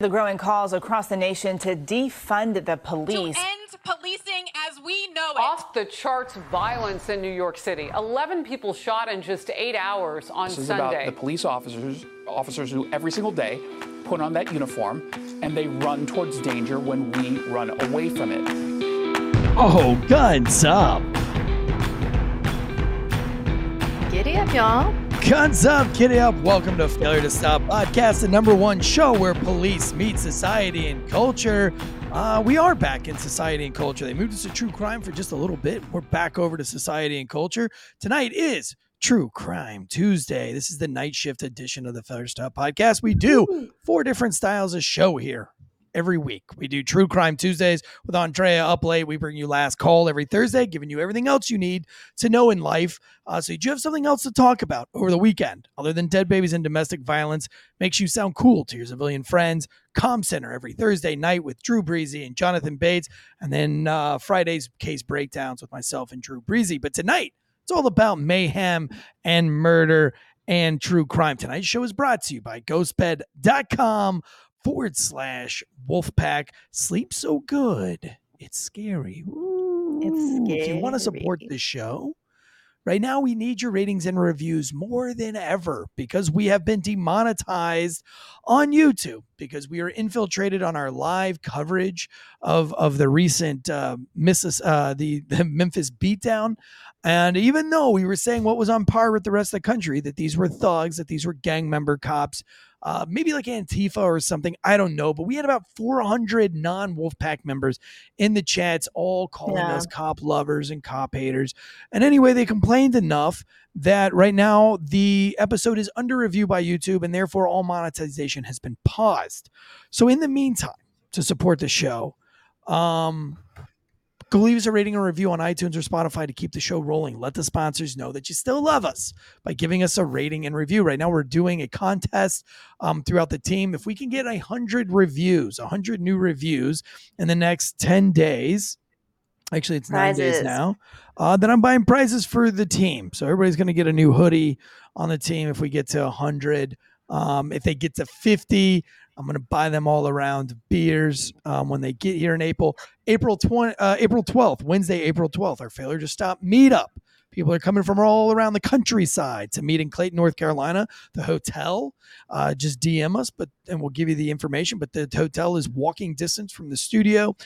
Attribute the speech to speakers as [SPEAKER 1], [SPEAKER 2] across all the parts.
[SPEAKER 1] The growing calls across the nation to defund the police.
[SPEAKER 2] To end policing as we know it.
[SPEAKER 3] Off the charts violence in New York City. 11 people shot in just eight hours on Sunday.
[SPEAKER 4] this is
[SPEAKER 3] Sunday.
[SPEAKER 4] about the police officers, officers who every single day put on that uniform and they run towards danger when we run away from it.
[SPEAKER 5] Oh, guns up.
[SPEAKER 6] Giddy up, y'all.
[SPEAKER 5] Guns up, kitty up. Welcome to Failure to Stop podcast, the number one show where police meet society and culture. Uh, we are back in society and culture. They moved us to true crime for just a little bit. We're back over to society and culture. Tonight is True Crime Tuesday. This is the night shift edition of the Failure to Stop podcast. We do four different styles of show here every week. We do True Crime Tuesdays with Andrea up late. We bring you last call every Thursday, giving you everything else you need to know in life. Uh, so, do you have something else to talk about over the weekend other than dead babies and domestic violence? Makes you sound cool to your civilian friends. Com Center every Thursday night with Drew Breezy and Jonathan Bates, and then uh, Fridays case breakdowns with myself and Drew Breezy. But tonight, it's all about mayhem and murder and true crime. Tonight's show is brought to you by ghostbed.com forward slash wolfpack. Sleep so good. It's scary. Ooh.
[SPEAKER 6] It's
[SPEAKER 5] If you want to support
[SPEAKER 6] scary.
[SPEAKER 5] the show, right now we need your ratings and reviews more than ever because we have been demonetized on YouTube because we are infiltrated on our live coverage of of the recent uh, Missis, uh, the, the Memphis beatdown. And even though we were saying what was on par with the rest of the country, that these were thugs, that these were gang member cops, uh, maybe like Antifa or something, I don't know. But we had about 400 non Wolfpack members in the chats, all calling
[SPEAKER 6] Yeah.
[SPEAKER 5] us cop lovers and cop haters. And anyway, they complained enough that right now the episode is under review by YouTube and therefore all monetization has been paused. So in the meantime, to support the show, um, go leave us a rating or review on iTunes or Spotify to keep the show rolling. Let the sponsors know that you still love us by giving us a rating and review. Right now, we're doing a contest um, throughout the team. If we can get a hundred reviews, a hundred new reviews in the next ten days, actually it's nine days now, uh, then I'm buying prizes for the team. So everybody's going to get a new hoodie on the team if we get to a hundred. Um, if they get to 50, I'm going to buy them all around beers um, when they get here in April. April 20, uh, April 12th, Wednesday, April 12th, our failure to stop meetup. People are coming from all around the countryside to meet in Clayton, North Carolina. The hotel, uh, just DM us, but and we'll give you the information. But the hotel is walking distance from the studio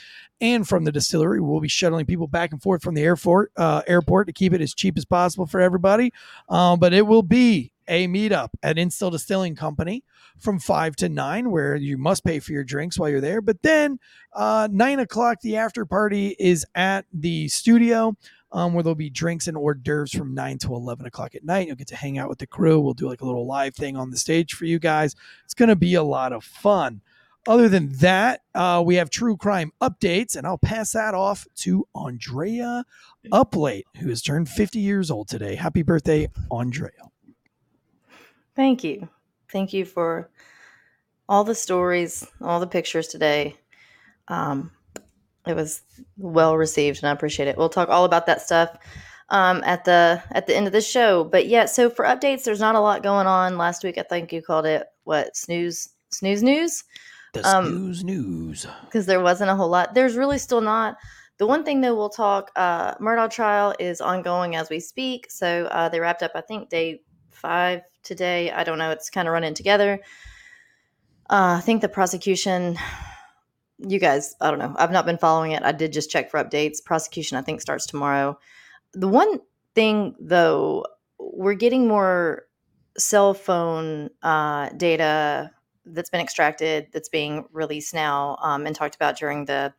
[SPEAKER 5] and from the distillery. We'll be shuttling people back and forth from the airport uh, airport to keep it as cheap as possible for everybody. Um, but it will be a meetup at Instill Distilling Company from five to nine, where you must pay for your drinks while you're there. But then uh, nine o'clock, the after party is at the studio. Um, where there'll be drinks and hors d'oeuvres from 9 to 11 o'clock at night. You'll get to hang out with the crew. We'll do like a little live thing on the stage for you guys. It's going to be a lot of fun. Other than that, uh, we have true crime updates, and I'll pass that off to Andrea Uplate, who has turned 50 years old today. Happy birthday, Andrea.
[SPEAKER 6] Thank you. Thank you for all the stories, all the pictures today. Um, it was well received, and I appreciate it. We'll talk all about that stuff um, at the at the end of the show. But yeah, so for updates, there's not a lot going on. Last week, I think you called it what snooze snooze news
[SPEAKER 5] The
[SPEAKER 6] Um,
[SPEAKER 5] snooze news.
[SPEAKER 6] because there wasn't a whole lot. There's really still not. The one thing though we'll talk, uh, Murdaugh trial is ongoing as we speak. So uh, they wrapped up, I think, day five today. I don't know. It's kind of running together. Uh, I think the prosecution, you guys, I don't know. I've not been following it. I did just check for updates. Prosecution, I think, starts tomorrow. The one thing though, we're getting more cell phone uh, data that's been extracted that's being released now um, and talked about during the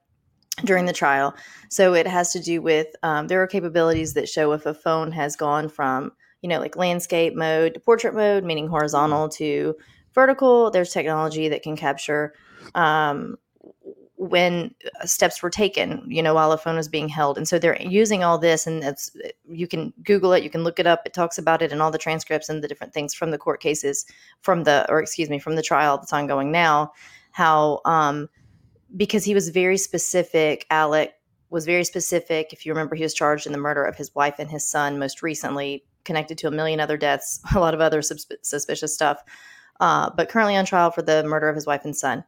[SPEAKER 6] during the trial. So it has to do with um, there are capabilities that show if a phone has gone from you know like landscape mode to portrait mode, meaning horizontal to vertical. There's technology that can capture um, when steps were taken, you know, while a phone was being held. And so they're using all this, and it's you can Google it, you can look it up. It talks about it in all the transcripts and the different things from the court cases, from the or excuse me, from the trial that's ongoing now. How um, because he was very specific, Alec was very specific. If you remember, he was charged in the murder of his wife and his son, most recently connected to a million other deaths, a lot of other susp- suspicious stuff. Uh, but currently on trial for the murder of his wife and son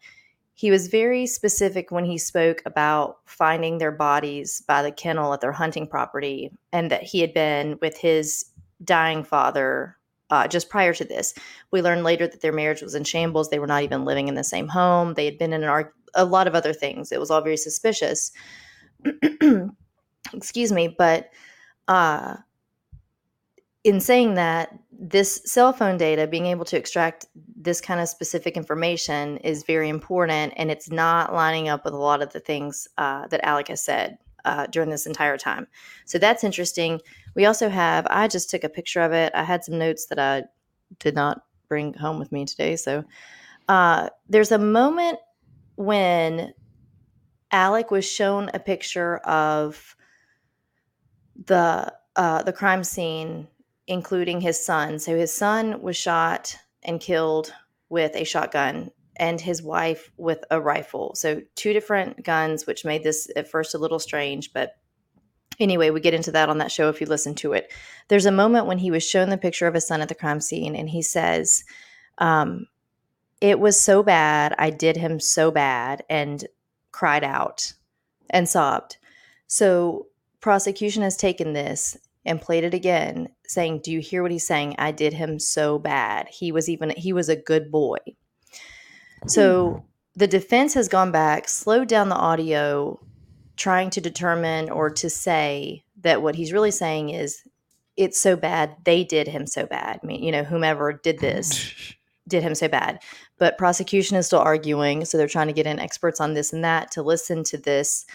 [SPEAKER 6] he was very specific when he spoke about finding their bodies by the kennel at their hunting property and that he had been with his dying father uh, just prior to this. We learned later that their marriage was in shambles. They were not even living in the same home. They had been in an a lot of other things. It was all very suspicious. Excuse me, but uh, in saying that, this cell phone data, being able to extract this kind of specific information is very important, and it's not lining up with a lot of the things uh, that Alec has said uh, during this entire time. So that's interesting. We also have, I just took a picture of it. I had some notes that I did not bring home with me today. So uh, there's a moment when Alec was shown a picture of the uh, the crime scene including his son. So his son was shot and killed with a shotgun and his wife with a rifle. So two different guns, which made this at first a little strange, but anyway, we get into that on that show if you listen to it. There's a moment when he was shown the picture of his son at the crime scene, and he says, um, It was so bad. I did him so bad, and cried out and sobbed. So, prosecution has taken this and played it again, saying, Do you hear what he's saying? I did him so bad. He was even, he was a good boy. So the defense has gone back, slowed down the audio, trying to determine or to say that what he's really saying is, it's so bad, they did him so bad. I mean, you know, whomever did this did him so bad. But prosecution is still arguing. So they're trying to get in experts on this and that to listen to this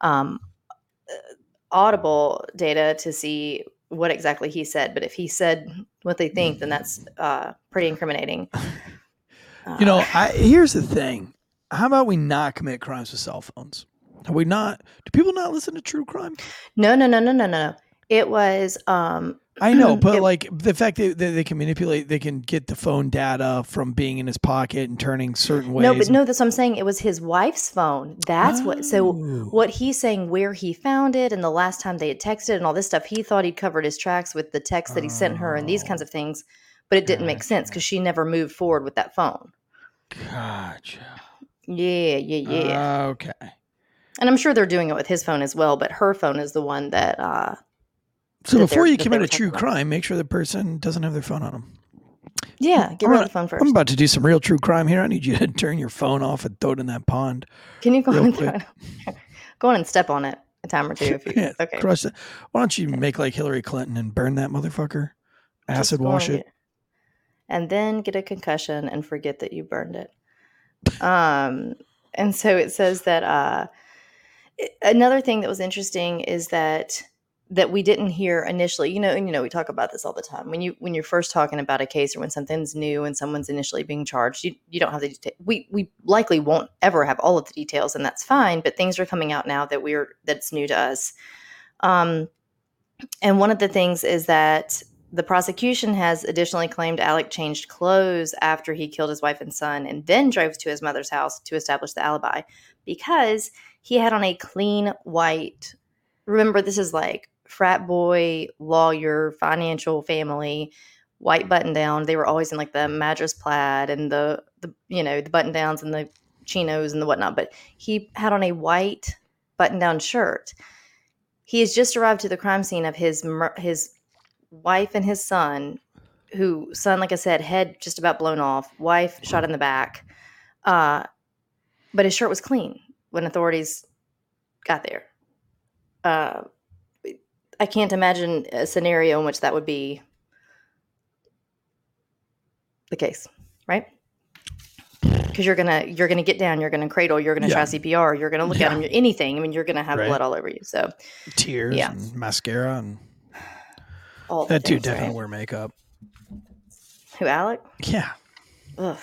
[SPEAKER 6] um, audible data to see what exactly he said. But if he said what they think, then that's uh, pretty incriminating.
[SPEAKER 5] You know,
[SPEAKER 6] Uh,
[SPEAKER 5] I, here's the thing. How about we not commit crimes with cell phones? Are we not? Do people not listen to true crime?
[SPEAKER 6] no, no, no, no, no, no. It was um,
[SPEAKER 5] I know, but
[SPEAKER 6] It-
[SPEAKER 5] like the fact that that they can manipulate, they can get the phone data from being in his pocket and turning certain ways.
[SPEAKER 6] no, but no. That's what I'm saying. It was his wife's phone. That's what. So
[SPEAKER 5] Oh.
[SPEAKER 6] what he's saying, where he found it, and the last time they had texted, and all this stuff. He thought he'd covered his tracks with the text that he sent her and these kinds of things, but it didn't make sense because she never moved forward with that phone.
[SPEAKER 5] Gotcha.
[SPEAKER 6] Yeah, yeah, yeah.
[SPEAKER 5] Okay.
[SPEAKER 6] and I'm sure they're doing it with his phone as well, but her phone is the one that. uh
[SPEAKER 5] So before you commit a true crime, make sure the person doesn't have their phone on them.
[SPEAKER 6] Yeah, get
[SPEAKER 5] I'm
[SPEAKER 6] rid of the phone first.
[SPEAKER 5] I'm about to do some real true crime here. I need you to turn your phone off and throw it in that pond.
[SPEAKER 6] Can you go on, go on and step on it a time or two? If you,
[SPEAKER 5] Yeah,
[SPEAKER 6] okay.
[SPEAKER 5] Crush it. Why don't you make like Hillary Clinton and burn that motherfucker? Acid wash
[SPEAKER 6] and
[SPEAKER 5] it.
[SPEAKER 6] and then get a concussion and forget that you burned it. Um, and so it says that uh, another thing that was interesting is that that we didn't hear initially. You know, and you know we talk about this all the time. When you when you're first talking about a case or when something's new and someone's initially being charged, you you don't have the deta- we we likely won't ever have all of the details, and that's fine. But things are coming out now that we're that's new to us. Um, and one of the things is that the prosecution has additionally claimed Alec changed clothes after he killed his wife and son and then drove to his mother's house to establish the alibi because he had on a clean white. Remember, this is like frat boy, lawyer, financial family, white button down. They were always in like the Madras plaid and the, the you know, the button downs and the chinos and the whatnot. But he had on a white button down shirt. He has just arrived to the crime scene of his his wife and his son, who son, like I said, head just about blown off, wife shot in the back. Uh, but his shirt was clean when authorities got there. Uh, I can't imagine a scenario in which that would be the case, right? Because you're gonna you're gonna get down, you're gonna cradle, you're gonna try CPR, you're gonna look
[SPEAKER 5] Yeah.
[SPEAKER 6] at him, you're, anything. I mean, you're gonna have
[SPEAKER 5] Right.
[SPEAKER 6] blood all over you. So
[SPEAKER 5] Tears
[SPEAKER 6] Yeah.
[SPEAKER 5] and mascara and
[SPEAKER 6] all
[SPEAKER 5] that dude
[SPEAKER 6] things, right?
[SPEAKER 5] definitely wear makeup.
[SPEAKER 6] Who Alec?
[SPEAKER 5] Yeah.
[SPEAKER 6] Ugh,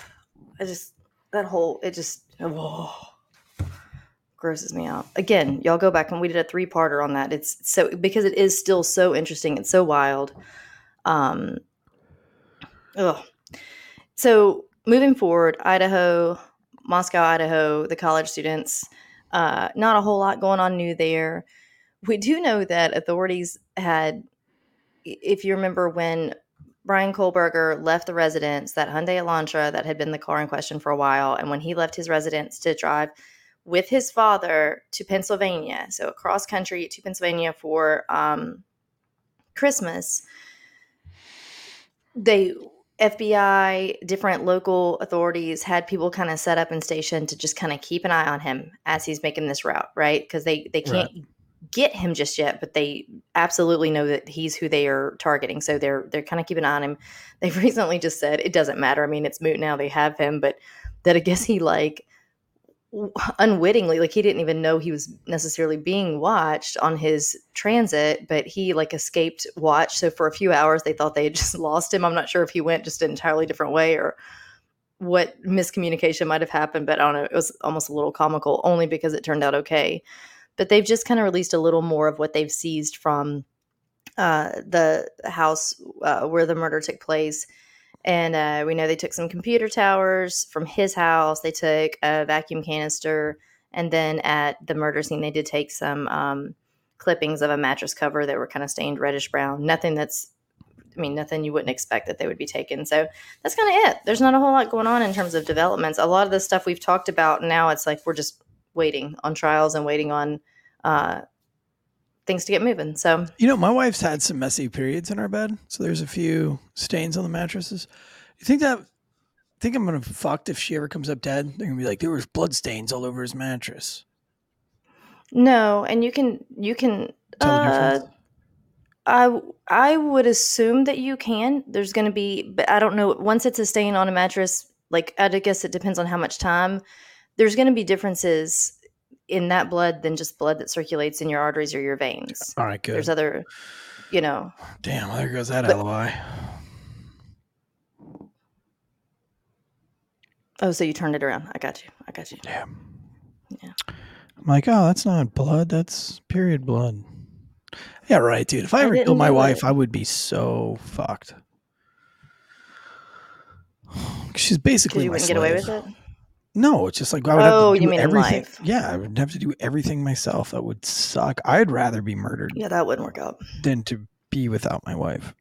[SPEAKER 6] I just that whole it just whoa, grosses me out. Again, y'all go back and we did a three parter on that. It's so because it is still so interesting. It's so wild. Um. Ugh. So moving forward, Idaho, Moscow, Idaho, the college students. Uh, not a whole lot going on new there. We do know that authorities had, if you remember when Bryan Kohberger left the residence, that Hyundai Elantra that had been the car in question for a while, and when he left his residence to drive with his father to Pennsylvania, so across country to Pennsylvania for um, Christmas, they FBI, different local authorities had people kind of set up and stationed to just kind of keep an eye on him as he's making this route, right? Because they they can't get him just yet, but they absolutely know that he's who they are targeting. So they're they're kind of keeping an eye on him. They've recently just said it doesn't matter. I mean, it's moot now. They have him, but that I guess he like unwittingly, like he didn't even know he was necessarily being watched on his transit, but he like escaped watch. So for a few hours, they thought they had just lost him. I'm not sure if he went just an entirely different way or what miscommunication might have happened, but I don't know. It was almost a little comical only because it turned out okay. But they've just kind of released a little more of what they've seized from uh, the house uh, where the murder took place. And uh, we know they took some computer towers from his house. They took a vacuum canister. And then at the murder scene, they did take some um, clippings of a mattress cover that were kind of stained reddish brown. Nothing that's, I mean, nothing you wouldn't expect that they would be taken. So that's kind of it. There's not a whole lot going on in terms of developments. A lot of the stuff we've talked about now, it's like we're just waiting on trials and waiting on uh, things to get moving. So
[SPEAKER 5] You know, my wife's had some messy periods in our bed, so there's a few stains on the mattresses. You think that? I think I'm gonna fucked if she ever comes up dead? They're gonna be like, there was blood stains all over his mattress.
[SPEAKER 6] no, and you can you can. Uh. I I would assume that you can. There's going to be, but I don't know. Once it's a stain on a mattress, like I guess it depends on how much time. There's going to be differences in that blood than just blood that circulates in your arteries or your veins.
[SPEAKER 5] All right, good.
[SPEAKER 6] There's other, you know.
[SPEAKER 5] Damn, well, there goes that
[SPEAKER 6] But-
[SPEAKER 5] alibi.
[SPEAKER 6] Oh, so you turned it around. I got you. I got you.
[SPEAKER 5] Yeah.
[SPEAKER 6] Yeah.
[SPEAKER 5] I'm like, oh, that's not blood. That's period blood. Yeah, right, dude. If I
[SPEAKER 6] I
[SPEAKER 5] ever killed my wife,
[SPEAKER 6] it.
[SPEAKER 5] I would be so fucked. She's basically
[SPEAKER 6] you wouldn't get away with it.
[SPEAKER 5] No, it's just like I would
[SPEAKER 6] Oh,
[SPEAKER 5] have to
[SPEAKER 6] you
[SPEAKER 5] do
[SPEAKER 6] mean
[SPEAKER 5] everything.
[SPEAKER 6] life.
[SPEAKER 5] Yeah, I would have to do everything myself. That would suck. I'd rather be murdered
[SPEAKER 6] Yeah, that wouldn't work out.
[SPEAKER 5] than to be without my wife.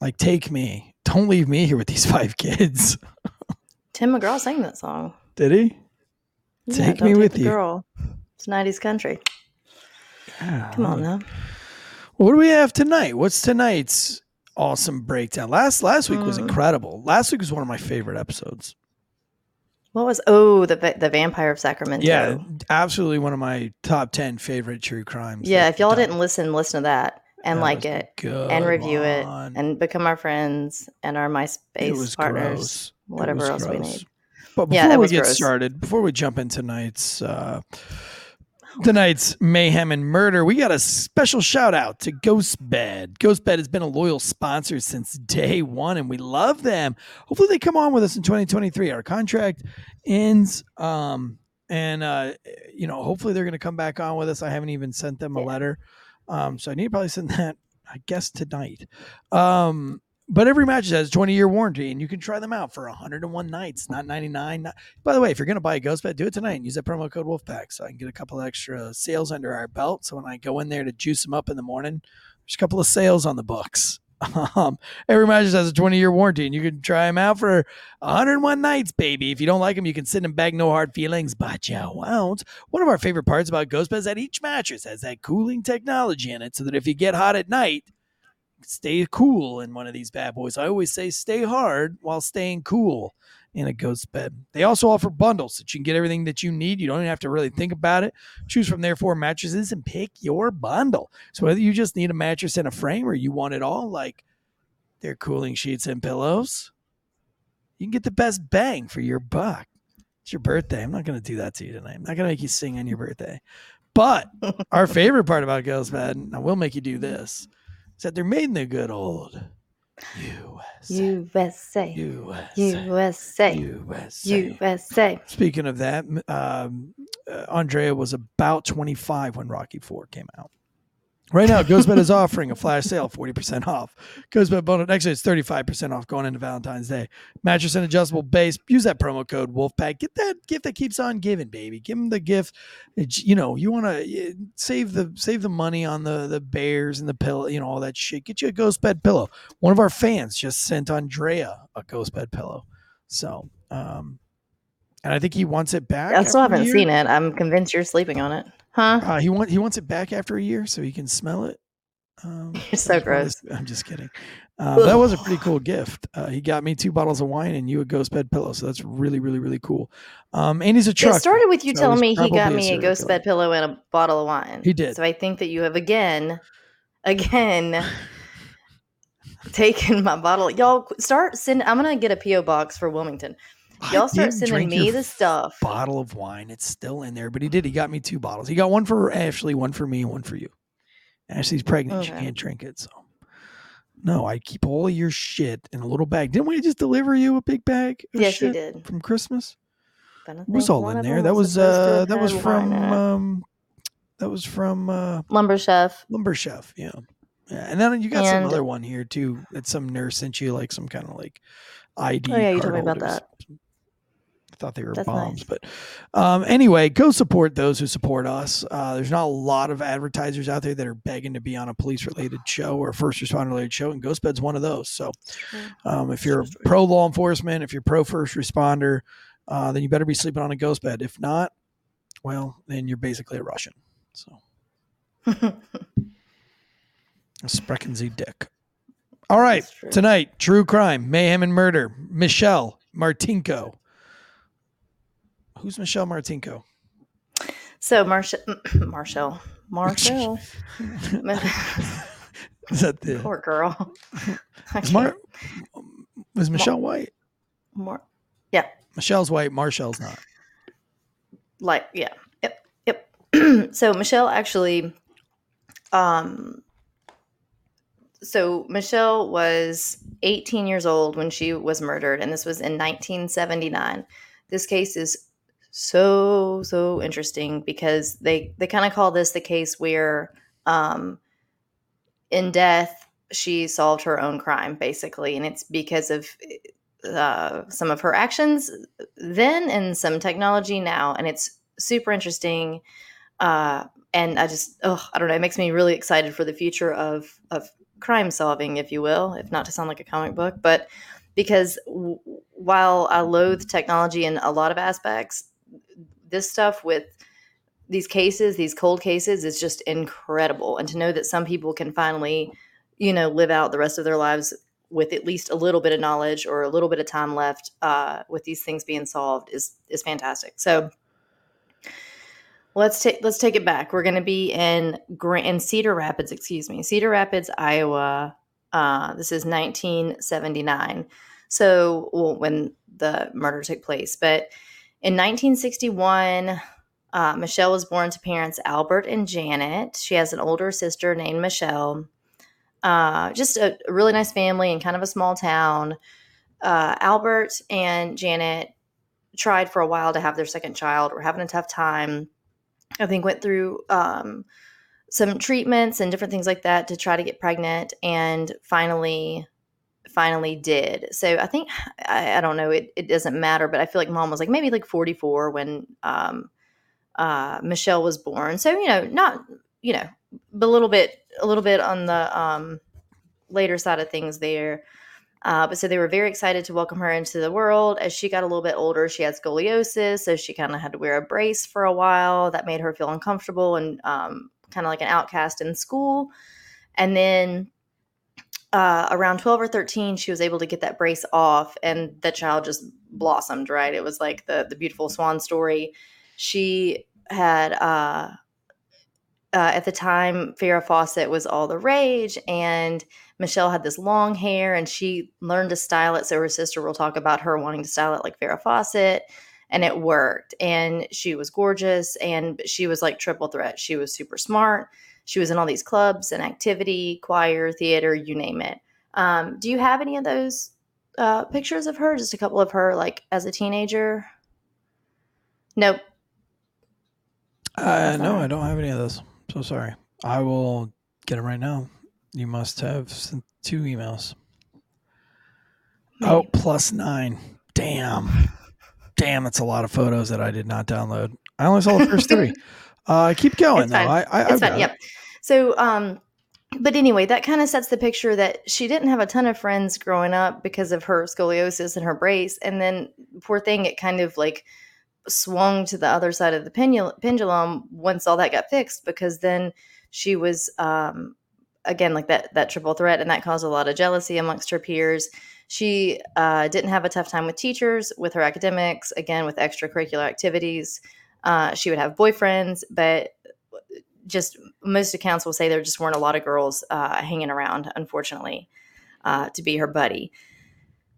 [SPEAKER 5] Like, take me. Don't leave me here with these five kids.
[SPEAKER 6] Tim McGraw sang that song.
[SPEAKER 5] Did he?
[SPEAKER 6] Yeah,
[SPEAKER 5] Take me with
[SPEAKER 6] the
[SPEAKER 5] you.
[SPEAKER 6] Girl. It's 90s country.
[SPEAKER 5] Yeah,
[SPEAKER 6] Come on now.
[SPEAKER 5] What do we have tonight? What's tonight's awesome breakdown? Last last week was
[SPEAKER 6] Mm.
[SPEAKER 5] incredible. Last week was one of my favorite episodes.
[SPEAKER 6] What was oh the the Vampire of Sacramento?
[SPEAKER 5] Yeah, absolutely one of my top ten favorite true crimes.
[SPEAKER 6] Yeah, if y'all
[SPEAKER 5] done.
[SPEAKER 6] didn't listen, listen to that and
[SPEAKER 5] That
[SPEAKER 6] like it and review it and become our friends and our MySpace partners,
[SPEAKER 5] gross.
[SPEAKER 6] Whatever else we need.
[SPEAKER 5] But before
[SPEAKER 6] Yeah, that
[SPEAKER 5] we get
[SPEAKER 6] gross.
[SPEAKER 5] started, before we jump into tonight's uh, tonight's mayhem and murder, we got a special shout out to Ghostbed. Ghostbed has been a loyal sponsor since day one, and we love them. Hopefully, they come on with us in 2023. Our contract ends, um, and uh, you know, hopefully, they're going to come back on with us. I haven't even sent them a letter, um, so I need to probably send that. I guess tonight. Um, but every match has a 20 year warranty and you can try them out for 101 nights, not 99. Not, by the way, if you're going to buy a ghost bed, do it tonight and use that promo code Wolfpack so I can get a couple extra sales under our belt. So when I go in there to juice them up in the morning, there's a couple of sales on the books. Um, every mattress has a 20 year warranty and you can try them out for 101 nights, baby. If you don't like them, you can send them back, no hard feelings, but you won't. One of our favorite parts about ghost beds is that each mattress has that cooling technology in it so that if you get hot at night, stay cool in one of these bad boys. I always say stay hard while staying cool in a ghost bed. They also offer bundles that you can get everything that you need. You don't even have to really think about it. Choose from their four mattresses and pick your bundle. So whether you just need a mattress and a frame or you want it all, like their cooling sheets and pillows, you can get the best bang for your buck. It's your birthday. I'm not going to do that to you tonight. I'm not going to make you sing on your birthday. But our favorite part about Ghost Bed, I will make you do this, is that they're made in the good old USA.
[SPEAKER 6] USA,
[SPEAKER 5] USA.
[SPEAKER 6] USA,
[SPEAKER 5] USA. Speaking of that, um, uh, Andrea was about 25 when Rocky Four came out. Right now, GhostBed is offering a flash sale, 40% off. GhostBed bonus. Actually, it's 35% off going into Valentine's Day. Mattress and adjustable base. Use that promo code Wolfpack. Get that gift that keeps on giving, baby. Give them the gift. It's, you know, you want to save the save the money on the the bears and the pillow, you know, all that shit. Get you a GhostBed pillow. One of our fans just sent Andrea a GhostBed pillow. So, um, and I think he wants it back.
[SPEAKER 6] I still haven't
[SPEAKER 5] year.
[SPEAKER 6] seen it. I'm convinced you're sleeping on it. Huh?
[SPEAKER 5] Uh, he want he wants it back after a year so he can smell it. Um,
[SPEAKER 6] You're so
[SPEAKER 5] that's one of
[SPEAKER 6] gross.
[SPEAKER 5] I'm just kidding. Uh, that was a pretty cool gift. Uh, he got me two bottles of wine and you a ghost bed pillow, so that's really really really cool. Um, he's a truck.
[SPEAKER 6] It started with you
[SPEAKER 5] so
[SPEAKER 6] telling me he got
[SPEAKER 5] probably a
[SPEAKER 6] me a ghost
[SPEAKER 5] killer.
[SPEAKER 6] bed pillow and a bottle of wine.
[SPEAKER 5] He did.
[SPEAKER 6] So I think that you have again, again, taken my bottle. Y'all start send. I'm gonna get a PO box for Wilmington. Y'all start sending me the stuff.
[SPEAKER 5] Bottle of wine. It's still in there, but he did. He got me two bottles. He got one for Ashley, one for me, and one for you. Ashley's pregnant. She can't drink it, so. No, I keep all of your shit in a little bag. Didn't we just deliver you a big bag? Of
[SPEAKER 6] Yes, you did.
[SPEAKER 5] from Christmas. It was all in there. That was uh that was from um that was from uh
[SPEAKER 6] Lumber Chef.
[SPEAKER 5] Lumber Chef, yeah. Yeah. And then you got some other one here too that some nurse sent you like some kind of like ID.
[SPEAKER 6] Oh, yeah, you told me about that.
[SPEAKER 5] Thought they were
[SPEAKER 6] That's
[SPEAKER 5] bombs,
[SPEAKER 6] nice.
[SPEAKER 5] but um, anyway, go support those who support us. Uh, there's not a lot of advertisers out there that are begging to be on a police related show or a first responder related show, and GhostBed's one of those. So um, if you're pro law enforcement, if you're pro first responder, uh, then you better be sleeping on a ghost bed. If not, well, then you're basically a Russian. So sprechen Sie dick. All right, tonight, true crime, mayhem and murder. Michelle Martinko. Who's Michelle Martinko?
[SPEAKER 6] So Marshall, Marshall, Marshall,
[SPEAKER 5] Is that the
[SPEAKER 6] poor girl.
[SPEAKER 5] Is Mar- was Michelle White?
[SPEAKER 6] Mar- yeah,
[SPEAKER 5] Michelle's white, Marshall's not.
[SPEAKER 6] like yeah, yep, yep. so Michelle actually, um, so Michelle was 18 years old when she was murdered, and this was in 1979. This case is so so interesting because they they kind of call this the case where um in death she solved her own crime basically and it's because of uh, some of her actions then and some technology now and it's super interesting uh and i just oh i don't know it makes me really excited for the future of of crime solving if you will if not to sound like a comic book but because w- while i loathe technology in a lot of aspects this stuff with these cases, these cold cases, is just incredible. And to know that some people can finally, you know, live out the rest of their lives with at least a little bit of knowledge or a little bit of time left uh, with these things being solved is is fantastic. So let's take let's take it back. We're going to be in Gra- in Cedar Rapids, excuse me, Cedar Rapids, Iowa. Uh, this is 1979. So well, when the murder took place, but in 1961, uh, Michelle was born to parents Albert and Janet. She has an older sister named Michelle. Uh, just a, really nice family in kind of a small town. Uh, Albert and Janet tried for a while to have their second child. Were having a tough time. I think went through um, some treatments and different things like that to try to get pregnant, and finally finally did. So I think I, I don't know. It, it doesn't matter, but I feel like mom was like maybe like 44 when um, uh, Michelle was born. So you know, not you know, but a little bit a little bit on the um, later side of things there. Uh, but so they were very excited to welcome her into the world. As she got a little bit older, she had scoliosis, so she kind of had to wear a brace for a while. That made her feel uncomfortable and um, kind of like an outcast in school. And then uh, around 12 or 13 she was able to get that brace off and the child just blossomed right? It was like the the beautiful swan story. She had uh, uh, at the time Farrah Fawcett was all the rage and Michelle had this long hair and she learned to style it. So her sister will talk about her wanting to style it like Farrah Fawcett and it worked. And she was gorgeous and she was like triple threat. She was super smart she was in all these clubs and activity, choir, theater, you name it. Um, do you have any of those uh, pictures of her? Just a couple of her, like as a teenager? Nope.
[SPEAKER 5] Uh, no. I don't have any of those. So sorry. I will Get them right now. You must have sent two emails. Oh, plus nine. Damn. Damn, that's a lot of photos that I did not download. I only saw the first three. Uh, keep going
[SPEAKER 6] It's
[SPEAKER 5] though.
[SPEAKER 6] fine.
[SPEAKER 5] I, I,
[SPEAKER 6] it's
[SPEAKER 5] I've
[SPEAKER 6] fine.
[SPEAKER 5] got
[SPEAKER 6] Yep.
[SPEAKER 5] it.
[SPEAKER 6] So, um, but anyway, that kind of sets the picture that she didn't have a ton of friends growing up because of her scoliosis and her brace, and then poor thing, it kind of like swung to the other side of the pendulum, once all that got fixed because then she was um, again like that that triple threat, and that caused a lot of jealousy amongst her peers. She uh, didn't have a tough time with teachers, with her academics, again with extracurricular activities. Uh, she would have boyfriends, but just most accounts will say there just weren't a lot of girls uh, hanging around, unfortunately, uh, to be her buddy.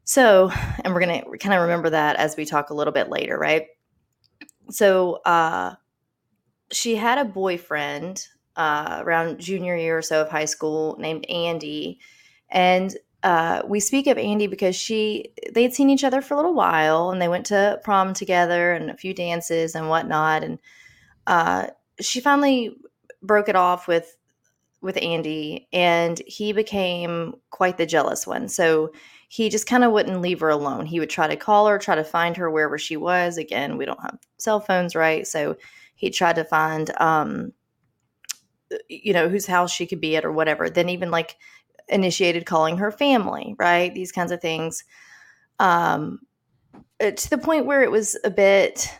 [SPEAKER 6] So, and we're going to kind of remember that as we talk a little bit later, right? So, uh, she had a boyfriend uh, around junior year or so of high school named Andy. And uh, we speak of Andy because she they had seen each other for a little while and they went to prom together and a few dances and whatnot. And uh, she finally broke it off with with Andy and he became quite the jealous one. So he just kind of wouldn't leave her alone. He would try to call her, try to find her wherever she was. Again, we don't have cell phones, right? So he tried to find um you know whose house she could be at or whatever. Then even like initiated calling her family, right? These kinds of things. Um uh, to the point where it was a bit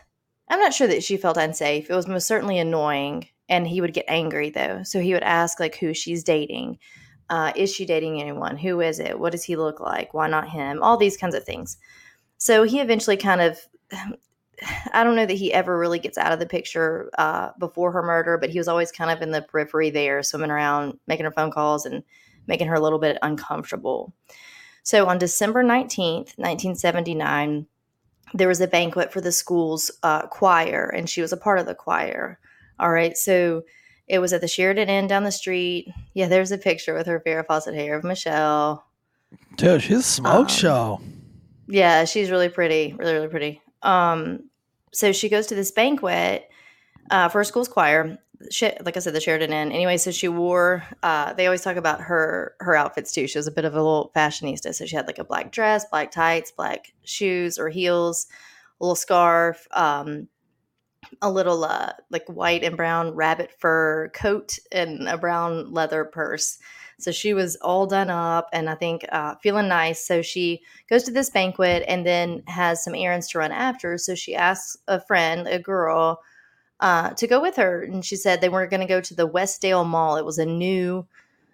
[SPEAKER 6] I'm not sure that she felt unsafe. It was most certainly annoying and he would get angry though. So he would ask like who she's dating. Uh, is she dating anyone? Who is it? What does he look like? Why not him? All these kinds of things. So he eventually kind of, I don't know that he ever really gets out of the picture uh, before her murder, but he was always kind of in the periphery there, swimming around, making her phone calls and making her a little bit uncomfortable. So on December 19th, 1979, there was a banquet for the school's uh, choir, and she was a part of the choir. All right. So it was at the Sheraton Inn down the street. Yeah, there's a picture with her Farrah Fawcett hair of Michelle.
[SPEAKER 5] Dude, she's a smoke
[SPEAKER 6] Um,
[SPEAKER 5] show.
[SPEAKER 6] Yeah, she's really pretty, really, really pretty. Um, so she goes to this banquet uh, for her school's choir. She, like I said, the Sheraton Inn. Anyway, so she wore. Uh, they always talk about her her outfits too. She was a bit of a little fashionista. So she had like a black dress, black tights, black shoes or heels, a little scarf, um, a little uh, like white and brown rabbit fur coat, and a brown leather purse. So she was all done up and I think uh, feeling nice. So she goes to this banquet and then has some errands to run after. So she asks a friend, a girl, uh, to go with her, and she said they were going to go to the Westdale Mall. It was a new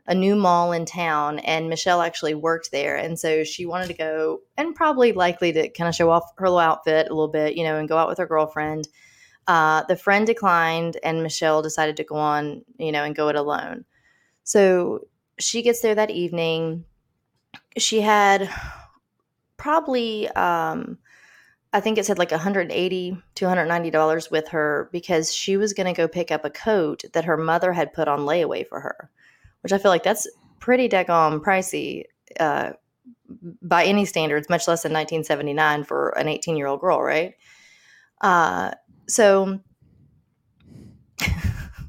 [SPEAKER 6] a new mall in town, and Michelle actually worked there, and so she wanted to go and probably likely to kind of show off her little outfit a little bit, you know, and go out with her girlfriend. Uh, the friend declined, and Michelle decided to go on, you know, and go it alone. So she gets there that evening. She had probably um, I think it said like 180 to 190 dollars with her because she was going to go pick up a coat that her mother had put on layaway for her, which I feel like that's pretty daggone pricey uh, by any standards, much less in 1979 for an 18 year old girl, right? Uh, so,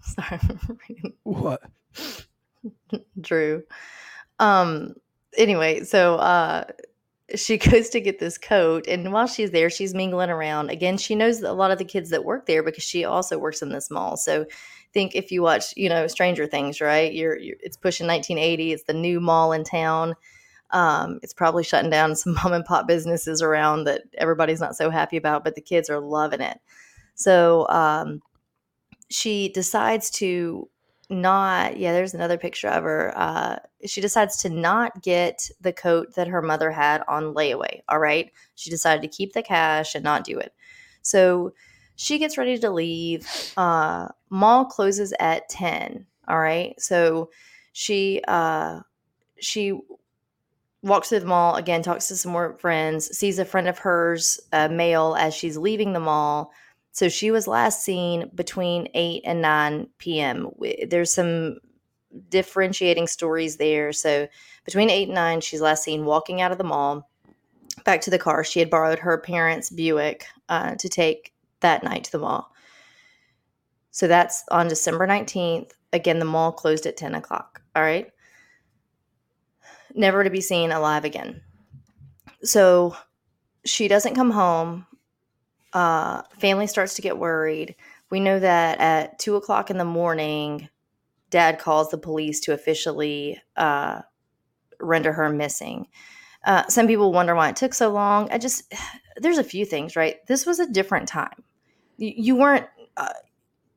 [SPEAKER 6] sorry,
[SPEAKER 5] What?
[SPEAKER 6] Drew. Um anyway, so uh she goes to get this coat and while she's there she's mingling around. Again, she knows a lot of the kids that work there because she also works in this mall. So think if you watch, you know, Stranger Things, right? You're, you're it's pushing 1980, it's the new mall in town. Um, it's probably shutting down some mom and pop businesses around that everybody's not so happy about, but the kids are loving it. So um, she decides to not yeah there's another picture of her uh she decides to not get the coat that her mother had on layaway all right? She decided to keep the cash and not do it. So she gets ready to leave uh mall closes at 10 all right? So she uh she walks through the mall again talks to some more friends sees a friend of hers a male as she's leaving the mall so she was last seen between 8 and 9 p.m. There's some differentiating stories there. So between 8 and 9, she's last seen walking out of the mall back to the car. She had borrowed her parents' Buick uh, to take that night to the mall. So that's on December 19th. Again, the mall closed at 10 o'clock. All right. Never to be seen alive again. So she doesn't come home. Uh, family starts to get worried. We know that at two o'clock in the morning, dad calls the police to officially uh, render her missing. Uh, some people wonder why it took so long. I just, there's a few things, right? This was a different time. You, weren't. Uh,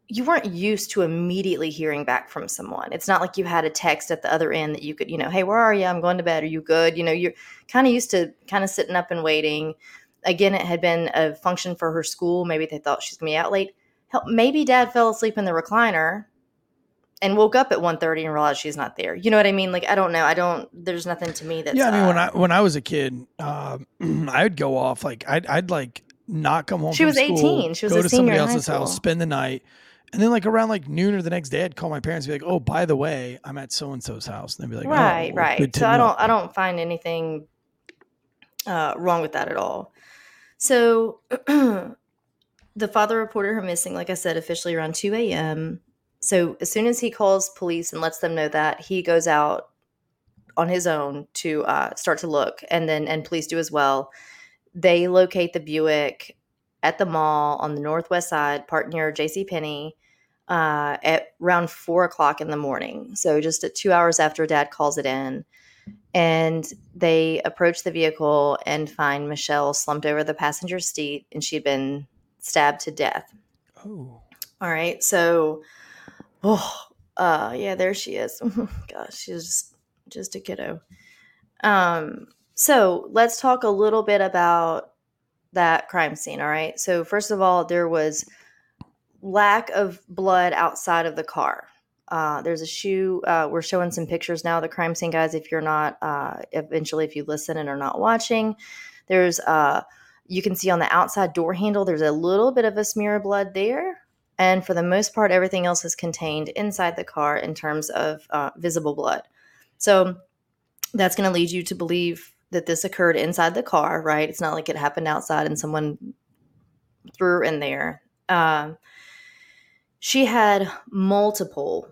[SPEAKER 6] you weren't used to immediately hearing back from someone. It's not like you had a text at the other end that you could, you know, hey, where are you? I'm going to bed. Are you good? You know, you're kind of used to kind of sitting up and waiting. Again, it had been a function for her school. Maybe they thought she's going to be out late. Hell, maybe dad fell asleep in the recliner and woke up at 1.30 and realized she's not there. You know what I mean? Like, I don't know. I don't, there's nothing to me that's.
[SPEAKER 5] Yeah, I mean, when
[SPEAKER 6] uh,
[SPEAKER 5] I when I was a kid, um, I would go off like I'd I'd like not come home.
[SPEAKER 6] She was
[SPEAKER 5] school,
[SPEAKER 6] 18. She was
[SPEAKER 5] go to somebody else's house,
[SPEAKER 6] school.
[SPEAKER 5] spend the night, and then like around like noon or the next day, I'd call my parents, and be like, "Oh, by the way, I'm at so and so's house," and they'd be like,
[SPEAKER 6] right
[SPEAKER 5] oh,
[SPEAKER 6] right so i don't i don't find anything uh, wrong with that at all so the father reported her missing like i said officially around 2 a.m so as soon as he calls police and lets them know that he goes out on his own to uh, start to look and then and police do as well they locate the buick at the mall on the northwest side parked near jc penney uh, at around four o'clock in the morning. So just at two hours after dad calls it in. And they approach the vehicle and find Michelle slumped over the passenger seat and she'd been stabbed to death.
[SPEAKER 5] Oh,
[SPEAKER 6] All right. So, oh, uh, yeah, there she is. Gosh, she's just, just a kiddo. Um, so let's talk a little bit about that crime scene. All right. So, first of all, there was lack of blood outside of the car. Uh, there's a shoe. Uh, we're showing some pictures now the crime scene, guys. If you're not, uh, eventually, if you listen and are not watching, there's, uh, you can see on the outside door handle, there's a little bit of a smear of blood there. And for the most part, everything else is contained inside the car in terms of uh, visible blood. So that's going to lead you to believe that this occurred inside the car, right? It's not like it happened outside and someone threw in there. Um, she had multiple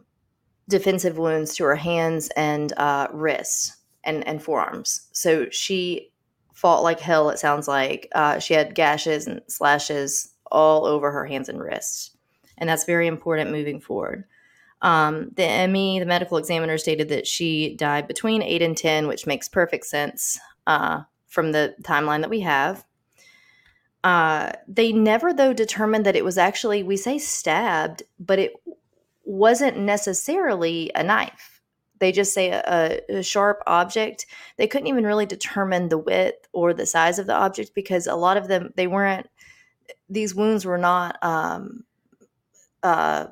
[SPEAKER 6] defensive wounds to her hands and uh, wrists and, and forearms. So she fought like hell, it sounds like. Uh, she had gashes and slashes all over her hands and wrists. And that's very important moving forward. Um, the ME, the medical examiner, stated that she died between 8 and 10, which makes perfect sense uh, from the timeline that we have. Uh, they never, though, determined that it was actually, we say stabbed, but it wasn't necessarily a knife. They just say a, a sharp object. They couldn't even really determine the width or the size of the object because a lot of them, they weren't, these wounds were not um, uh,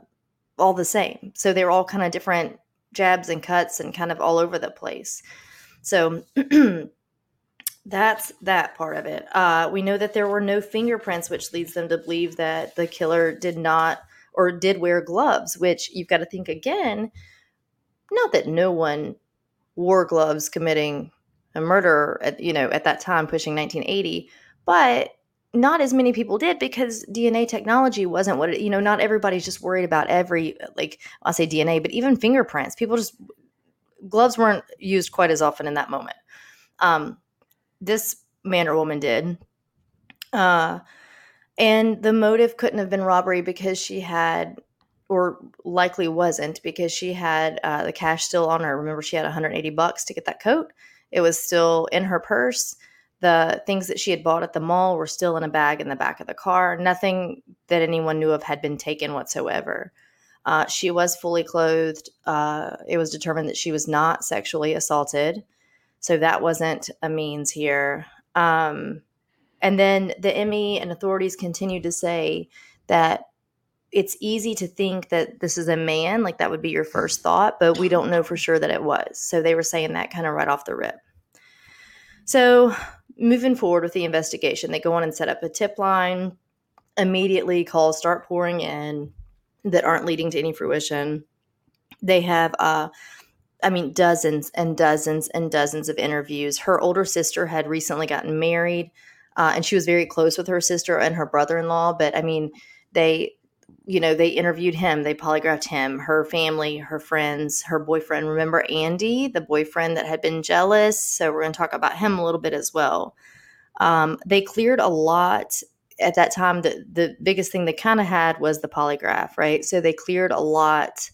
[SPEAKER 6] all the same. So they were all kind of different jabs and cuts and kind of all over the place. So that's that part of it. Uh, we know that there were no fingerprints, which leads them to believe that the killer did not or did wear gloves, which you've got to think again. Not that no one wore gloves committing a murder at you know at that time, pushing 1980, but not as many people did because DNA technology wasn't what it, you know. Not everybody's just worried about every like I say DNA, but even fingerprints. People just gloves weren't used quite as often in that moment. Um, this man or woman did. Uh, and the motive couldn't have been robbery because she had, or likely wasn't, because she had uh, the cash still on her. Remember, she had 180 bucks to get that coat. It was still in her purse. The things that she had bought at the mall were still in a bag in the back of the car. Nothing that anyone knew of had been taken whatsoever. Uh, she was fully clothed. Uh, it was determined that she was not sexually assaulted. So that wasn't a means here. Um, and then the ME and authorities continued to say that it's easy to think that this is a man, like that would be your first thought, but we don't know for sure that it was. So they were saying that kind of right off the rip. So moving forward with the investigation, they go on and set up a tip line. Immediately, calls start pouring in that aren't leading to any fruition. They have uh, I mean, dozens and dozens and dozens of interviews. Her older sister had recently gotten married, uh, and she was very close with her sister and her brother in law. But I mean, they you know, they interviewed him, they polygraphed him, her family, her friends, her boyfriend. Remember Andy, the boyfriend that had been jealous? So we're going to talk about him a little bit as well. Um, they cleared a lot at that time. The, the biggest thing they kind of had was the polygraph, right? So they cleared a lot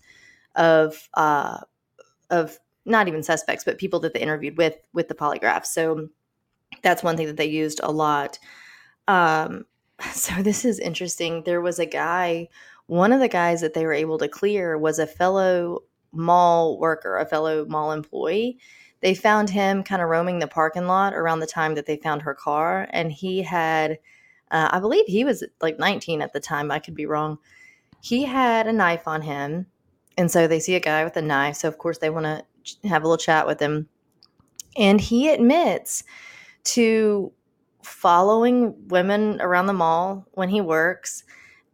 [SPEAKER 6] of, uh, of not even suspects, but people that they interviewed with, with the polygraph. So that's one thing that they used a lot. Um, so this is interesting. There was a guy, one of the guys that they were able to clear was a fellow mall worker, a fellow mall employee. They found him kind of roaming the parking lot around the time that they found her car, and he had, uh, I believe he was like 19 at the time. I could be wrong. He had a knife on him, and so they see a guy with a knife. So of course they want to have a little chat with him, and he admits to following women around the mall when he works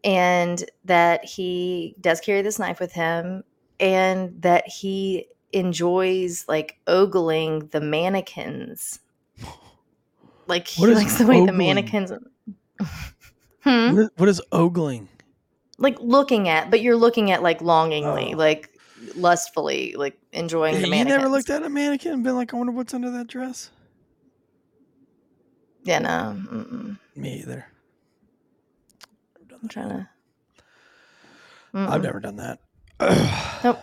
[SPEAKER 6] and that he does carry this knife with him and that he enjoys like ogling the mannequins like he likes the way the mannequins hmm?
[SPEAKER 5] What is, what is ogling?
[SPEAKER 6] Like looking at but you're looking at like longingly
[SPEAKER 5] Oh.
[SPEAKER 6] like lustfully like enjoying the
[SPEAKER 5] mannequin.
[SPEAKER 6] you
[SPEAKER 5] never looked at a mannequin and been like, I wonder what's under that dress?
[SPEAKER 6] yeah no mm-mm.
[SPEAKER 5] Me either.
[SPEAKER 6] i'm trying to
[SPEAKER 5] I've never done that.
[SPEAKER 6] Nope.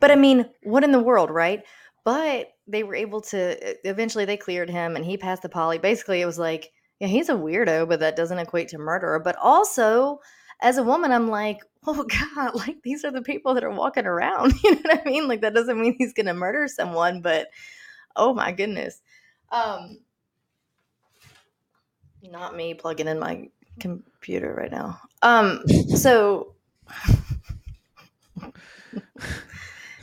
[SPEAKER 6] But I mean, what in the world, right? But they were able to eventually they cleared him and he passed the poly. Basically, it was like, yeah, he's a weirdo, but that doesn't equate to murderer. But also, as a woman, I'm like, oh God, like these are the people that are walking around. You know what I mean? Like that doesn't mean he's gonna murder someone, but oh my goodness. Um not me plugging in my computer right now. Um so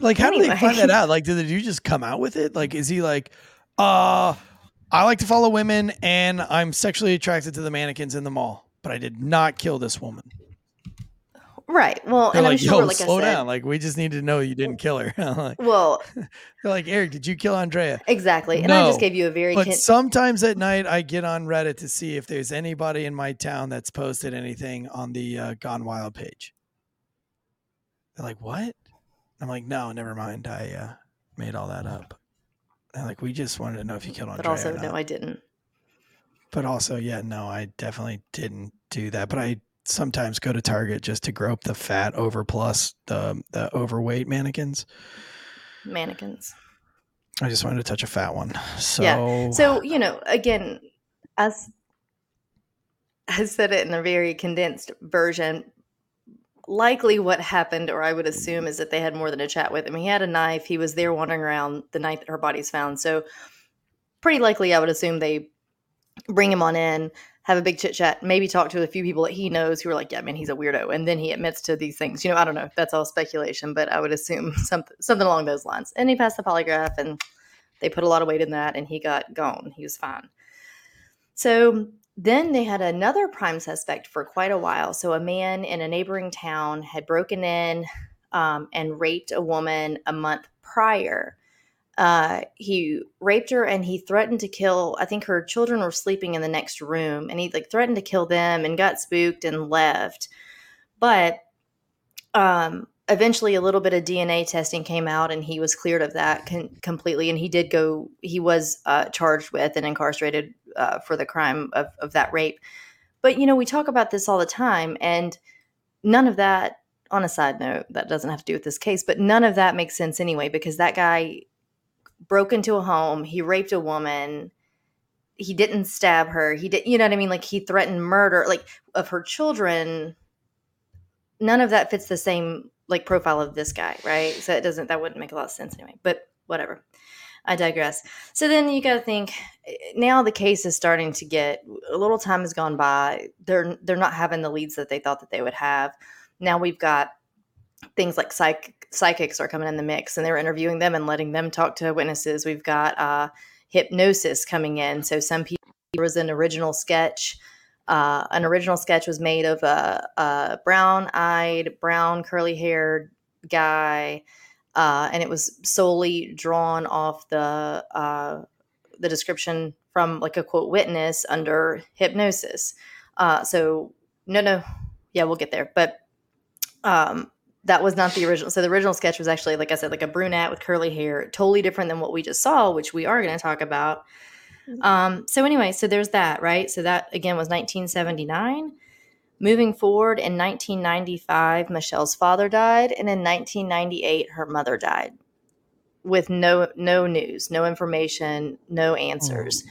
[SPEAKER 5] Like, how do they find that out? Like, did you just come out with it? Like, is he like, uh, I like to follow women and I'm sexually attracted to the mannequins in the mall, but I did not kill this woman.
[SPEAKER 6] Right. Well,
[SPEAKER 5] They're
[SPEAKER 6] and I'm
[SPEAKER 5] like,
[SPEAKER 6] sure,
[SPEAKER 5] yo,
[SPEAKER 6] like
[SPEAKER 5] slow
[SPEAKER 6] said,
[SPEAKER 5] down. Like, we just need to know you didn't kill her. like,
[SPEAKER 6] well,
[SPEAKER 5] they're like, Eric, did you kill Andrea?
[SPEAKER 6] Exactly. And I just gave you a very
[SPEAKER 5] But
[SPEAKER 6] kin-
[SPEAKER 5] sometimes at night, I get on Reddit to see if there's anybody in my town that's posted anything on the uh, Gone Wild page. They're like, what? I'm like, no, never mind. I uh, made all that up. They're like, we just wanted to know if you killed Andrea.
[SPEAKER 6] but
[SPEAKER 5] also
[SPEAKER 6] no. I didn't.
[SPEAKER 5] But also, yeah, no, I definitely didn't do that. But I sometimes go to Target just to grope the fat over plus the the overweight mannequins.
[SPEAKER 6] Mannequins.
[SPEAKER 5] I just wanted to touch a fat one. So
[SPEAKER 6] Yeah. So, you know, again, as I said it in a very condensed version, likely what happened, or I would assume, is that they had more than a chat with him. He had a knife. He was there wandering around the night that her body's found. So, pretty likely, I would assume they bring him on in, have a big chit chat, maybe talk to a few people that he knows who are like, yeah, man, he's a weirdo. And then he admits to these things. You know, I don't know. That's all speculation, but I would assume something, something along those lines. And he passed the polygraph and they put a lot of weight in that and he got gone. He was fine. So then they had another prime suspect for quite a while. So a man in a neighboring town had broken in um, and raped a woman a month prior. Uh, he raped her and he threatened to kill. I think her children were sleeping in the next room, and he like threatened to kill them and got spooked and left. But um, eventually, a little bit of DNA testing came out, and he was cleared of that con- completely. And he did go. He was uh, charged with and incarcerated uh, for the crime of of that rape. But you know, we talk about this all the time, and none of that. On a side note, that doesn't have to do with this case, but none of that makes sense anyway because that guy broke into a home, he raped a woman, he didn't stab her, he did, you know what I mean? Like he threatened murder, like of her children. None of that fits the same like profile of this guy, right? So it doesn't, that wouldn't make a lot of sense anyway, but whatever. I digress. So then you got to think eh, now the case is starting to get a little time has gone by. They're they're not having the leads that they thought that they would have. Now we've got things like psych psychics are coming in the mix and they're interviewing them and letting them talk to witnesses. We've got uh, hypnosis coming in. So some people there was an original sketch. Uh, an original sketch was made of a, a brown-eyed, brown curly-haired guy, uh, and it was solely drawn off the uh, the description from like a quote witness under hypnosis. Uh, so no, no, yeah, we'll get there. But um, that was not the original. So the original sketch was actually, like I said, like a brunette with curly hair, totally different than what we just saw, which we are going to talk about. Um, so anyway, so there's that, right? So that again was 1979. Moving forward in 1995, Michelle's father died, and in 1998, her mother died, with no no news, no information, no answers.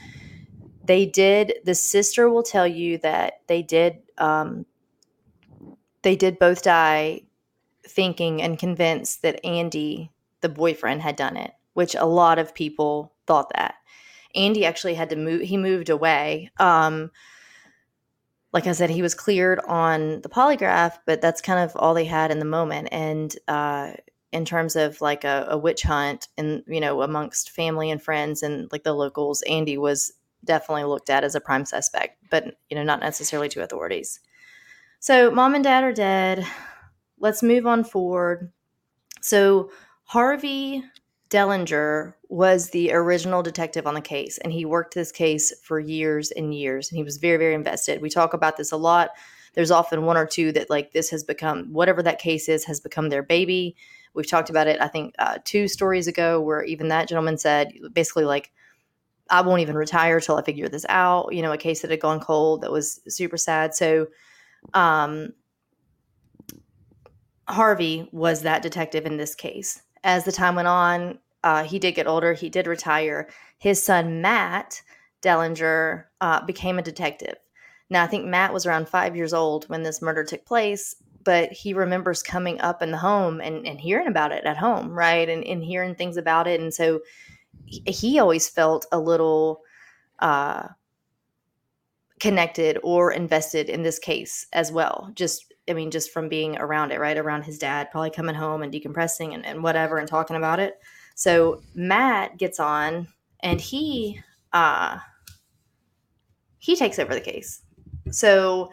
[SPEAKER 6] They did. The sister will tell you that they did. Um, they did both die, thinking and convinced that Andy, the boyfriend, had done it, which a lot of people thought that. Andy actually had to move. He moved away. Um, like I said, he was cleared on the polygraph, but that's kind of all they had in the moment. And uh, in terms of like a, a witch hunt, and you know, amongst family and friends and like the locals, Andy was definitely looked at as a prime suspect, but you know, not necessarily to authorities. So, mom and dad are dead. Let's move on forward. So, Harvey Denlinger was the original detective on the case, and he worked this case for years and years, and he was very, very invested. We talk about this a lot. There's often one or two that, like, this has become whatever that case is, has become their baby. We've talked about it, I think, uh, two stories ago, where even that gentleman said basically, like, I won't even retire till I figure this out. You know, a case that had gone cold that was super sad. So, um, Harvey was that detective in this case as the time went on, uh, he did get older. He did retire. His son, Matt Denlinger, uh, became a detective. Now, I think Matt was around five years old when this murder took place, but he remembers coming up in the home and, and hearing about it at home, right? And, and hearing things about it. And so he, always felt a little uh, connected or invested in this case as well. Just, I mean, just from being around it, right? Around his dad, probably coming home and decompressing and, and whatever and talking about it. So Matt gets on and he, uh, he takes over the case. So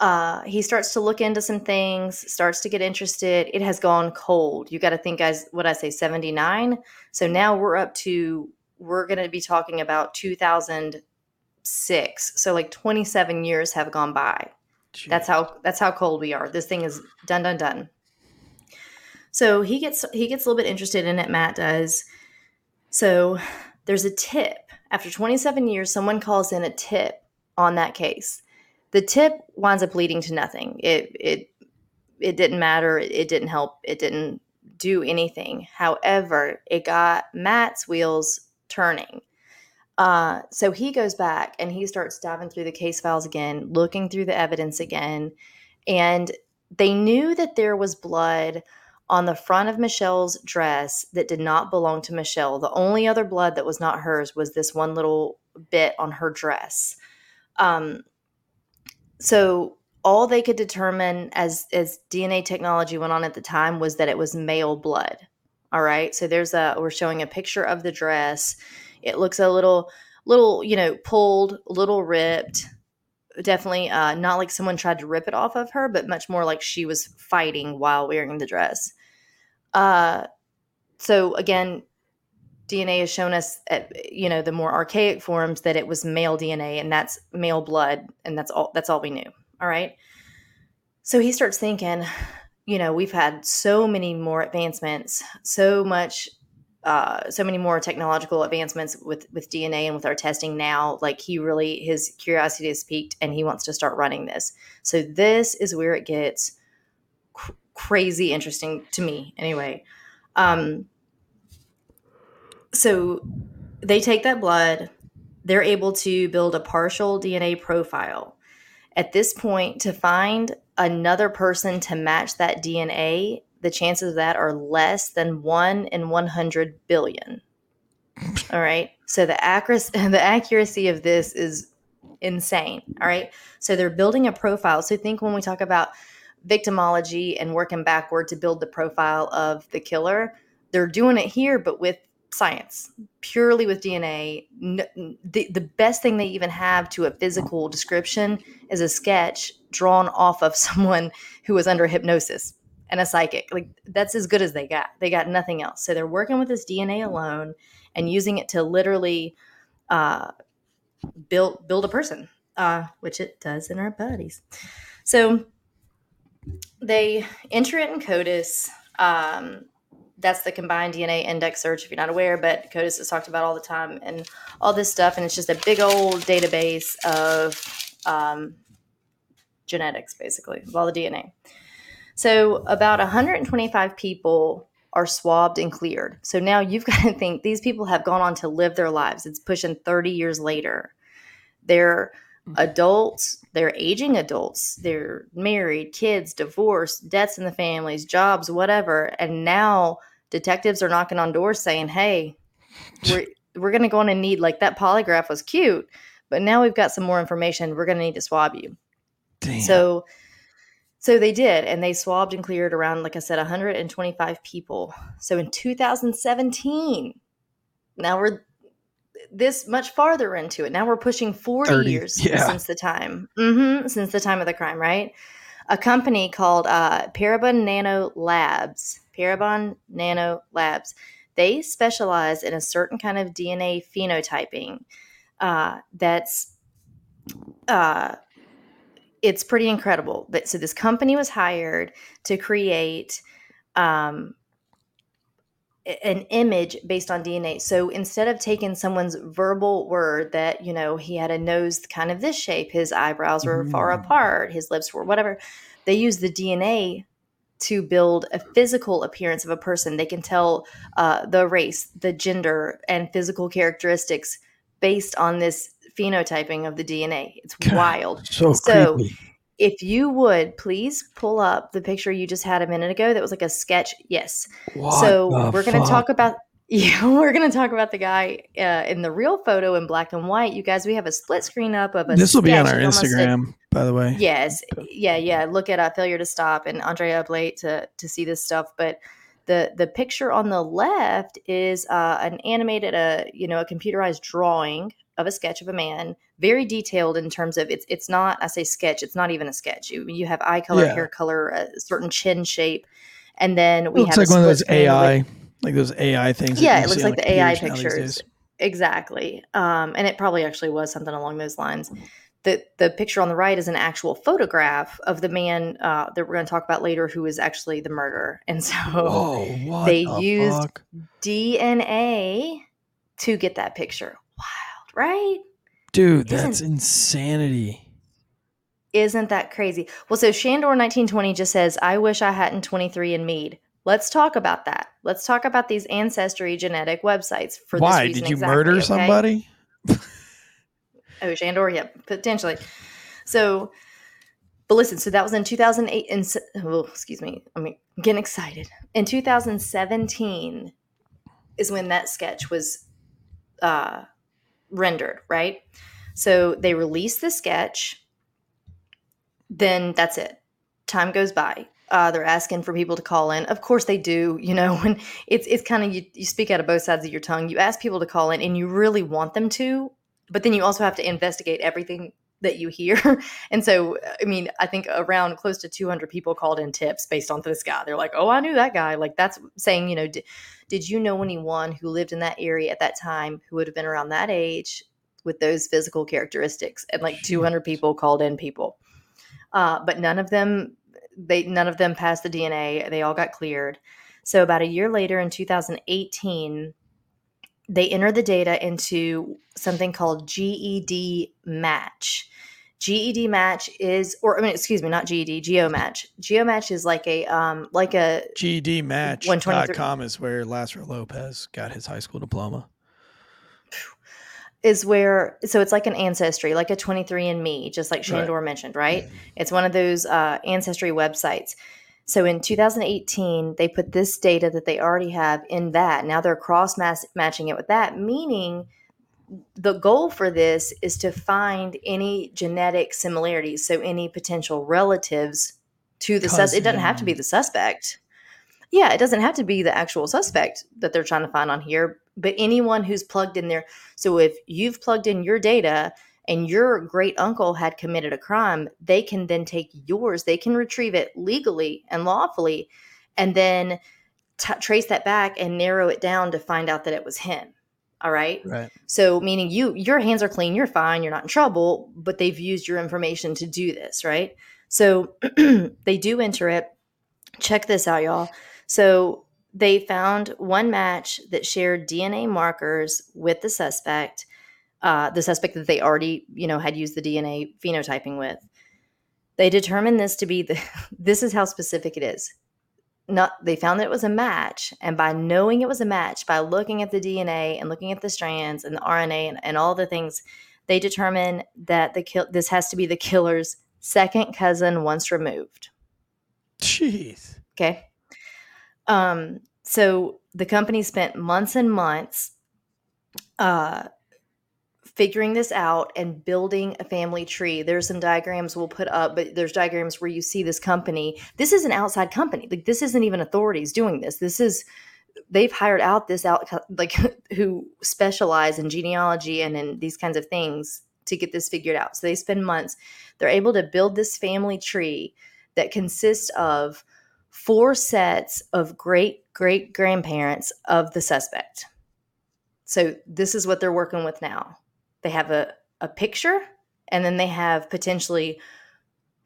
[SPEAKER 6] uh, he starts to look into some things, starts to get interested. It has gone cold. You got to think, as what I say, 79. So now we're up to, we're going to be talking about 2006. So like 27 years have gone by. Jeez. That's how that's how cold we are. This thing is done done done. So he gets he gets a little bit interested in it. Matt does. So there's a tip. After 27 years, someone calls in a tip on that case. The tip winds up leading to nothing. It it it didn't matter. It didn't help. It didn't do anything. However, it got Matt's wheels turning. Uh, so he goes back and he starts diving through the case files again, looking through the evidence again. And they knew that there was blood on the front of Michelle's dress that did not belong to Michelle. The only other blood that was not hers was this one little bit on her dress. Um, so all they could determine as as DNA technology went on at the time was that it was male blood. All right. So there's a we're showing a picture of the dress it looks a little, little, you know, pulled, a little ripped. Definitely uh, not like someone tried to rip it off of her, but much more like she was fighting while wearing the dress. Uh, so again, DNA has shown us, at, you know, the more archaic forms that it was male DNA, and that's male blood, and that's all. That's all we knew. All right. So he starts thinking, you know, we've had so many more advancements, so much uh, so many more technological advancements with with DNA and with our testing now. Like he really his curiosity has peaked and he wants to start running this. So this is where it gets cr- crazy interesting to me, anyway. Um, so they take that blood, they're able to build a partial DNA profile. At this point, to find another person to match that DNA the chances of that are less than 1 in 100 billion. All right. So the accuracy the accuracy of this is insane. All right. So they're building a profile. So think when we talk about victimology and working backward to build the profile of the killer, they're doing it here, but with science, purely with DNA. The, the best thing they even have to a physical description is a sketch drawn off of someone who was under hypnosis and a psychic. Like that's as good as they got. They got nothing else. So they're working with this DNA alone and using it to literally uh, build build a person, uh, which it does in our bodies. So they enter it in CODIS. Um, that's the combined DNA index search, if you're not aware, but CODIS is talked about all the time and all this stuff. And it's just a big old database of um, genetics, basically, of all the DNA. So about 125 people are swabbed and cleared. So now you've got to think these people have gone on to live their lives. It's pushing 30 years later. They're mm-hmm. adults, they're aging adults, they're married, kids, divorced, debts in the families, jobs, whatever. And now detectives are knocking on doors saying, "Hey, we're we're going to go on and need like that polygraph was cute, but now we've got some more information. We're going to need to swab you."
[SPEAKER 5] Damn.
[SPEAKER 6] So so they did and they swabbed and cleared around like I said 125 people. So in 2017 now we're this much farther into it. Now we're pushing 40
[SPEAKER 5] 30,
[SPEAKER 6] years
[SPEAKER 5] yeah.
[SPEAKER 6] since the time. hmm since the time of the crime, right? A company called uh, Parabon Nano Labs. Parabon Nano Labs. They specialize in a certain kind of DNA phenotyping uh, that's uh, it's pretty incredible. That so this company was hired to create um, an image based on DNA. So instead of taking someone's verbal word that you know he had a nose kind of this shape, his eyebrows were far
[SPEAKER 5] Mm.
[SPEAKER 6] apart, his lips were whatever, they use the DNA to build a physical appearance of a person. They can tell uh, the race, the gender, and physical characteristics based on this phenotyping of the DNA. It's
[SPEAKER 5] God,
[SPEAKER 6] wild.
[SPEAKER 5] so,
[SPEAKER 6] so-
[SPEAKER 5] creepy.
[SPEAKER 6] If you would please pull up the picture you just had a minute ago that was like a sketch. Yes.
[SPEAKER 5] What
[SPEAKER 6] so we're going to talk about yeah, we're going to talk about the guy uh, in the real photo in black and white. You guys, we have a split screen up of a
[SPEAKER 5] This will be on our
[SPEAKER 6] almost a-
[SPEAKER 5] Instagram, by the way.
[SPEAKER 6] Yes, yeah, yeah. Look at uh, failure to stop and Andrea up late to to see this stuff. But the the picture on the left is uh, an animated, uh, you know, a computerized drawing of a sketch of a man, very detailed in terms of it's it's not. I say sketch. It's not even a sketch. You you have eye color,
[SPEAKER 5] Yeah.
[SPEAKER 6] hair color, a certain chin shape, and then we
[SPEAKER 5] It looks
[SPEAKER 6] have
[SPEAKER 5] like one of those
[SPEAKER 6] screen with-
[SPEAKER 5] AI, like those AI things.
[SPEAKER 6] yeah, it looks
[SPEAKER 5] see
[SPEAKER 6] like the AI
[SPEAKER 5] computers now these
[SPEAKER 6] pictures. Exactly. Um, and it probably actually was something along those lines. The the picture on the right is an actual photograph of the man uh, that we're going to talk about later, who is actually the murderer. And so
[SPEAKER 5] Whoa,
[SPEAKER 6] they
[SPEAKER 5] the
[SPEAKER 6] used-
[SPEAKER 5] fuck?
[SPEAKER 6] DNA to get that picture. Right?
[SPEAKER 5] Dude,
[SPEAKER 6] Isn't-
[SPEAKER 5] that's insanity.
[SPEAKER 6] Isn't that crazy? Well, so Shandor 1920 just says, I wish I hadn't 23andMe'd. Let's talk about that. Let's talk about these ancestry genetic websites for
[SPEAKER 5] Why?
[SPEAKER 6] reason
[SPEAKER 5] Did you
[SPEAKER 6] exactly,
[SPEAKER 5] murder
[SPEAKER 6] okay?
[SPEAKER 5] somebody?
[SPEAKER 6] Oh, Shandor, yeah, potentially. So, but listen, so that was in 2008. And oh, excuse me, I mean, I'm getting excited. In 2017 is when that sketch was uh, rendered, right? So they release the sketch. Then that's it. Time goes by. Uh, they're asking for people to call in. Of course they do. You know, when it's it's kind of you, you speak out of both sides of your tongue. You ask people to call in, and you really want them to, but then you also have to investigate everything that you hear. And so, I mean, I think around close to 200 people called in tips based on this guy. They're like, "Oh, I knew that guy." Like that's saying, you know, did, did you know anyone who lived in that area at that time who would have been around that age with those physical characteristics? And like 200 people called in people, uh, but none of them they none of them passed the DNA. They all got cleared. So about a year later, in 2018 they enter the data into something called GED match. GED match is, or I mean, excuse me, not GED, GeoMatch. GeoMatch is like a, um, like a,
[SPEAKER 5] GEDmatch.com is where Lazaro Lopez got his high school diploma.
[SPEAKER 6] is where, so it's like an ancestry, like a 23andMe, just like
[SPEAKER 5] Right.
[SPEAKER 6] Shandor mentioned, right? It's one of those uh, ancestry websites. So in 2018, they put this data that they already have in that. Now they're cross matching it with that, meaning the goal for this is to find any genetic similarities. So any potential relatives to the sus. It doesn't have to be the suspect. Yeah, it doesn't have to be the actual suspect that they're trying to find on here, but anyone who's plugged in there. So if you've plugged in your data and your great uncle had committed a crime, they can then take yours, they can retrieve it legally and lawfully, and then t- trace that back and narrow it down to find out that it was him. All right.
[SPEAKER 5] Right.
[SPEAKER 6] So meaning you your hands are clean, you're fine, you're not in trouble, but they've used your information to do this, right? So they do enter it. Check this out, y'all. So they found one match that shared DNA markers with the suspect, uh, the suspect that they already, you know, had used the DNA phenotyping with. They determined this to be the. This is how specific it is. Not they found that it was a match, and by knowing it was a match, by looking at the DNA and looking at the strands and the RNA and, and all the things, they determined that the kill. This has to be the killer's second cousin once removed.
[SPEAKER 5] Jeez.
[SPEAKER 6] Okay. Um, so the company spent months and months uh, figuring this out and building a family tree. There's some diagrams we'll put up, but there's diagrams where you see this company. This is an outside company. Like this isn't even authorities doing this. This is they've hired out this out like who specialize in genealogy and in these kinds of things to get this figured out. So they spend months. They're able to build this family tree that consists of four sets of great great grandparents of the suspect. So this is what they're working with now. They have a, a picture and then they have potentially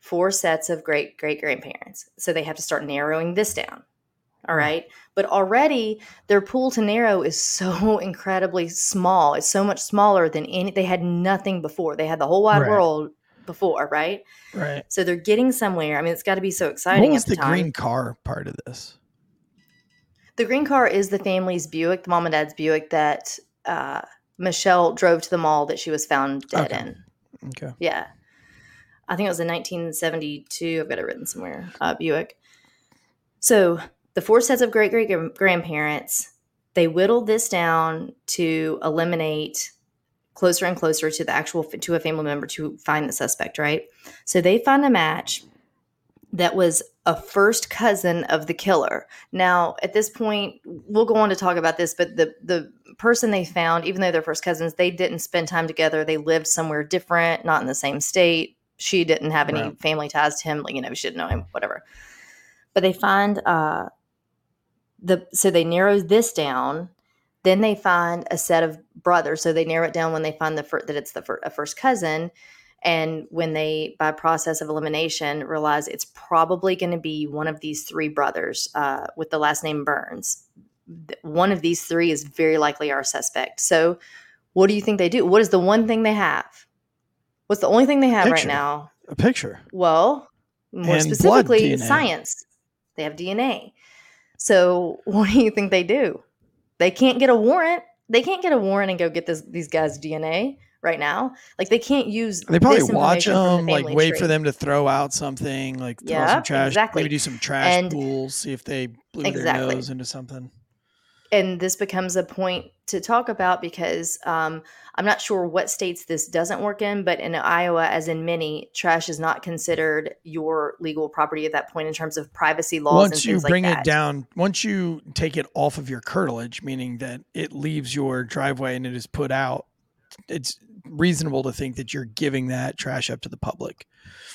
[SPEAKER 6] four sets of great great grandparents. So they have to start narrowing this down. All right. But already their pool to narrow is so incredibly small. It's so much smaller than any, they had nothing before. They had the whole wide
[SPEAKER 5] Right.
[SPEAKER 6] world before, right?
[SPEAKER 5] Right.
[SPEAKER 6] So they're getting somewhere. I mean, it's got to be so exciting.
[SPEAKER 5] What was
[SPEAKER 6] the,
[SPEAKER 5] the green car part of this?
[SPEAKER 6] The green car is the family's Buick, the mom and dad's Buick that uh, Michelle drove to the mall that she was found dead
[SPEAKER 5] Okay.
[SPEAKER 6] in.
[SPEAKER 5] Okay.
[SPEAKER 6] Yeah. I think it was in 1972. I've got it written somewhere. Uh, Buick. So the four sets of great great grandparents, they whittled this down to eliminate closer and closer to the actual to a family member to find the suspect. Right. So they found a match that was a first cousin of the killer. Now, at this point, we'll go on to talk about this, but the the person they found, even though they're first cousins, they didn't spend time together. They lived somewhere different, not in the same state. She didn't have any
[SPEAKER 5] Right.
[SPEAKER 6] family ties to him, like you know, she didn't know him, whatever. But they find uh the so they narrow this down. Then they find a set of brothers. So they narrow it down when they find the fir- that it's the fir- a first cousin, and when they by process of elimination realize it's probably going to be one of these three brothers uh, with the last name burns one of these three is very likely our suspect. So what do you think they do? What is the one thing they have? What's the only thing they have right now?
[SPEAKER 5] A picture.
[SPEAKER 6] well more
[SPEAKER 5] And
[SPEAKER 6] specifically science. They have dna so what do you think they do? They can't get a warrant. They can't get a warrant and go get this these guys dna right now. Like they can't use
[SPEAKER 5] They probably watch
[SPEAKER 6] from the
[SPEAKER 5] them, like wait
[SPEAKER 6] tree.
[SPEAKER 5] for them to throw out something, like throw
[SPEAKER 6] Yeah,
[SPEAKER 5] some trash,
[SPEAKER 6] exactly.
[SPEAKER 5] maybe do some trash
[SPEAKER 6] And-
[SPEAKER 5] pools, see if they blew
[SPEAKER 6] Exactly.
[SPEAKER 5] their nose into something.
[SPEAKER 6] And this becomes a point to talk about because um, I'm not sure what states this doesn't work in, but in Iowa, as in many, trash is not considered your legal property at that point in terms of privacy laws. and
[SPEAKER 5] Once you bring
[SPEAKER 6] like
[SPEAKER 5] it down, once you take it off of your curtilage, meaning that it leaves your driveway and it is put out, it's reasonable to think that you're giving that trash up to the public.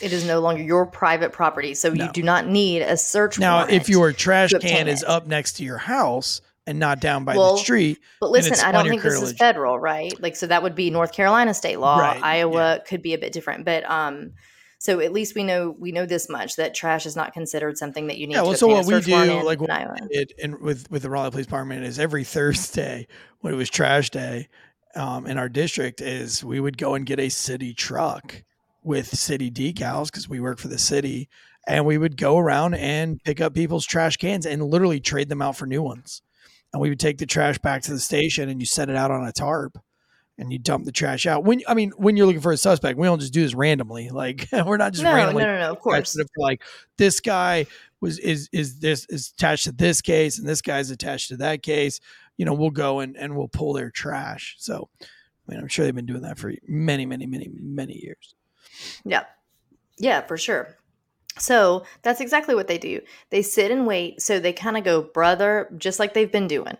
[SPEAKER 6] it is no longer your private property, so
[SPEAKER 5] No.
[SPEAKER 6] you do not need a search
[SPEAKER 5] Now, if your trash can is up next to your house and not down by
[SPEAKER 6] Well,
[SPEAKER 5] the street,
[SPEAKER 6] But listen, I don't think this is federal, right? Like, so that would be North Carolina state law.
[SPEAKER 5] Right,
[SPEAKER 6] Iowa could be a bit different, but um, so at least we know we know this much that trash is not considered something that you need.
[SPEAKER 5] Yeah,
[SPEAKER 6] to
[SPEAKER 5] well, so
[SPEAKER 6] obtain a
[SPEAKER 5] what we do,
[SPEAKER 6] in-
[SPEAKER 5] like
[SPEAKER 6] in Iowa.
[SPEAKER 5] it and with with the Raleigh Police Department is every Thursday when it was trash day um, in our district is we would go and get a city truck with city decals because we work for the city, and we would go around and pick up people's trash cans and literally trade them out for new ones. And we would take the trash back to the station and you set it out on a tarp and you dump the trash out. When I mean, when you're looking for a suspect, we don't just do this randomly. Like we're not just
[SPEAKER 6] No, no,
[SPEAKER 5] randomly
[SPEAKER 6] no, no, of course.
[SPEAKER 5] like this guy was is is this is attached to this case and this guy's attached to that case you know we'll go and and we'll pull their trash so i mean i'm sure they've been doing that for many many many many years
[SPEAKER 6] Yeah. Yeah, for sure. So that's exactly what they do. They sit and wait. So they kind of go brother, just like they've been doing,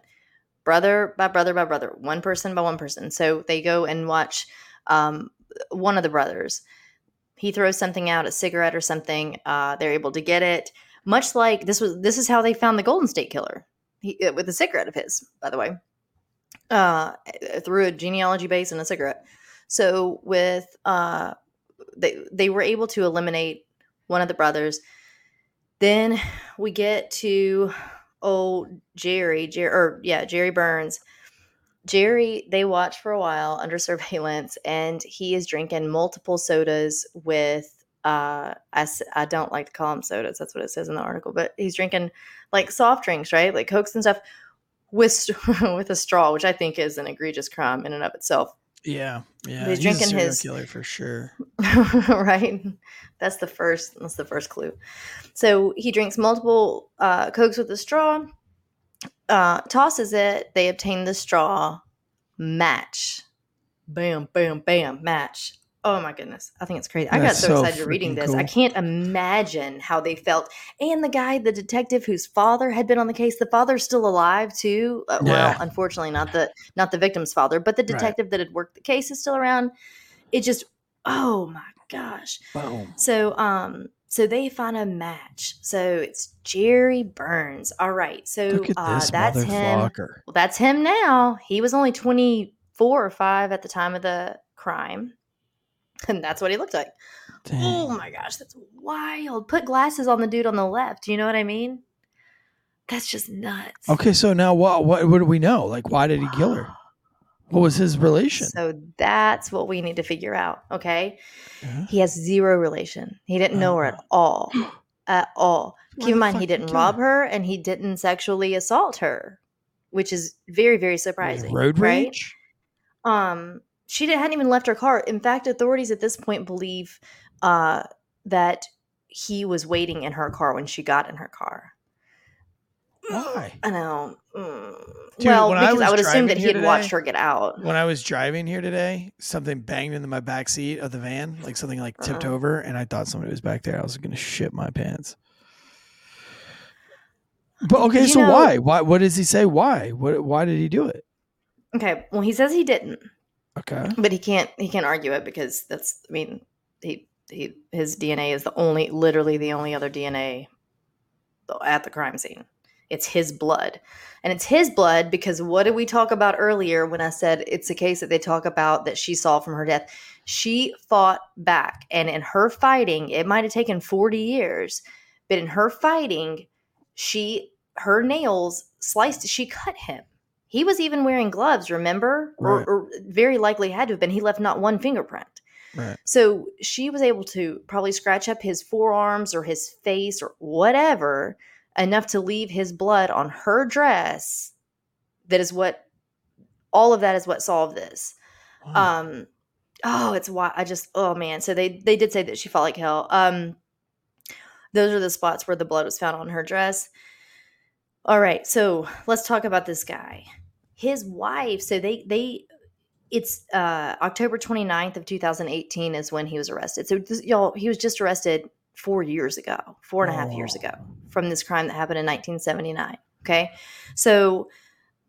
[SPEAKER 6] brother by brother by brother, one person by one person. So they go and watch um, one of the brothers. He throws something out, a cigarette or something. Uh, they're able to get it. Much like this was, this is how they found the Golden State Killer he, uh, with a cigarette of his, by the way, uh, through a genealogy base and a cigarette. So with uh, they they were able to eliminate one of the brothers. Then we get to old Jerry, or yeah, Jerry Burns. Jerry, they watch for a while under surveillance, and he is drinking multiple sodas with. Uh, I, I don't like to call them sodas. That's what it says in the article. But he's drinking like soft drinks, right? Like cokes and stuff with with a straw, which I think is an egregious crime in and of itself.
[SPEAKER 5] Yeah, yeah.
[SPEAKER 6] He's
[SPEAKER 5] a
[SPEAKER 6] drinking his-
[SPEAKER 5] killer for sure.
[SPEAKER 6] right that's the first that's the first clue so he drinks multiple uh, cokes with a straw uh, tosses it they obtain the straw match bam bam bam match oh my goodness. I think it's crazy. I got so,
[SPEAKER 5] so
[SPEAKER 6] excited reading this. I can't imagine how they felt. And the guy the detective whose father had been on the case the father's still alive too. Uh, well unfortunately not the not the victim's father but the
[SPEAKER 5] Right.
[SPEAKER 6] detective that had worked the case is still around. It just oh my gosh.
[SPEAKER 5] Boom.
[SPEAKER 6] so um so they find a match. So it's jerry burns. All right. So uh that's him. well that's him now. He was only 24 or 5 at the time of the crime and that's what he looked like oh my gosh that's wild put glasses on the dude on the left you know what i mean that's just nuts
[SPEAKER 5] Okay, so now what? What? What do we know? Like, why did he kill her? What was his relation?
[SPEAKER 6] So that's what we need to figure out. Okay.
[SPEAKER 5] Yeah.
[SPEAKER 6] He has zero relation. He didn't know her at
[SPEAKER 5] Oh.
[SPEAKER 6] all. At all.
[SPEAKER 5] Why
[SPEAKER 6] Keep in mind, he
[SPEAKER 5] did he
[SPEAKER 6] didn't rob
[SPEAKER 5] her?
[SPEAKER 6] and he didn't sexually assault her, which is very, very surprising.
[SPEAKER 5] Road
[SPEAKER 6] right?
[SPEAKER 5] rage.
[SPEAKER 6] Um, she didn't, hadn't even left her car. In fact, authorities at this point believe uh, that he was waiting in her car when she got in her car.
[SPEAKER 5] Why?
[SPEAKER 6] I know. Mm.
[SPEAKER 5] Dude,
[SPEAKER 6] well,
[SPEAKER 5] when I
[SPEAKER 6] because I, would assume that he had watched her get out.
[SPEAKER 5] When I was driving here today, something banged into my back seat of the van, like something like tipped
[SPEAKER 6] Uh-huh.
[SPEAKER 5] over, and I thought somebody was back there. I was gonna shit my pants. But okay,
[SPEAKER 6] You
[SPEAKER 5] so
[SPEAKER 6] know-
[SPEAKER 5] why? Why? What does he say? Why? What? Why did he do it?
[SPEAKER 6] Okay. Well, he says he didn't.
[SPEAKER 5] Okay.
[SPEAKER 6] but he can't he can't argue it because that's i mean he he his dna is the only literally the only other dna at the crime scene. It's his blood. And it's his blood because what did we talk about earlier when i said it's a case that they talk about that she saw from her death? She fought back and in her fighting it might have taken 40 years but in her fighting she her nails sliced she cut him he was even wearing gloves remember or, or very likely had to have been he left not one fingerprint
[SPEAKER 5] Right.
[SPEAKER 6] so she was able to probably scratch up his forearms or his face or whatever enough to leave his blood on her dress. That is what all of that is what solved this.
[SPEAKER 5] Wow.
[SPEAKER 6] Um oh, it's why I just oh man. So they they did say that she fought like hell. Um those are the spots where the blood was found on her dress. All right, so let's talk about this guy. His wife, so they they it's uh October 29th of 2018 is when he was arrested. So this, y'all, he was just arrested four years ago, four and a half years ago from this crime that happened in 1979. Okay. So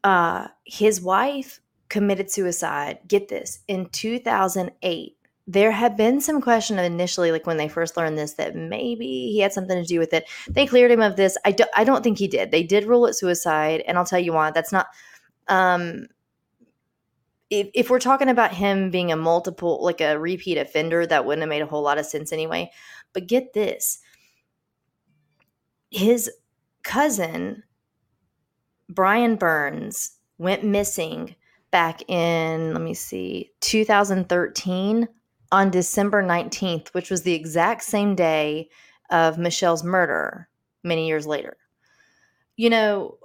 [SPEAKER 6] uh his wife committed suicide. Get this in 2008. There had been some question initially, like when they first learned this, that maybe he had something to do with it. They cleared him of this. I, do, I don't think he did. They did rule it suicide, and I'll tell you why. That's not. Um, if, if we're talking about him being a multiple, like a repeat offender, that wouldn't have made a whole lot of sense anyway. But get this his cousin, Brian Burns, went missing back in, let me see, 2013 on December 19th, which was the exact same day of Michelle's murder many years later. You know,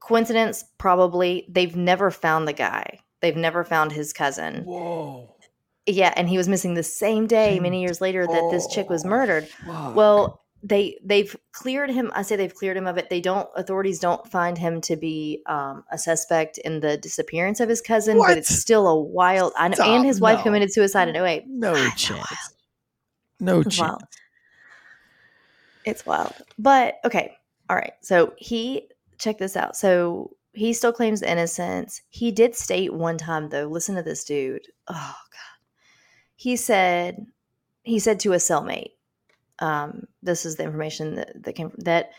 [SPEAKER 6] coincidence? Probably. They've never found the guy. They've never found his cousin.
[SPEAKER 5] Whoa.
[SPEAKER 6] Yeah, and he was missing the same day many years later that this chick was
[SPEAKER 5] Oh,
[SPEAKER 6] murdered.
[SPEAKER 5] fuck.
[SPEAKER 6] Well, they they've cleared him. I say they've cleared him of it. They don't. Authorities don't find him to be um, a suspect in the disappearance of his cousin,
[SPEAKER 5] What?
[SPEAKER 6] but it's still a wild. I know,
[SPEAKER 5] Stop,
[SPEAKER 6] and his wife
[SPEAKER 5] no.
[SPEAKER 6] committed suicide in 08.
[SPEAKER 5] no
[SPEAKER 6] I
[SPEAKER 5] chance. No
[SPEAKER 6] It's
[SPEAKER 5] chance.
[SPEAKER 6] wild. It's wild. But okay. All right. So he check this out. So he still claims innocence. He did state one time though, listen to this dude. Oh god. He said he said to a cellmate, um, this is the information that, that came that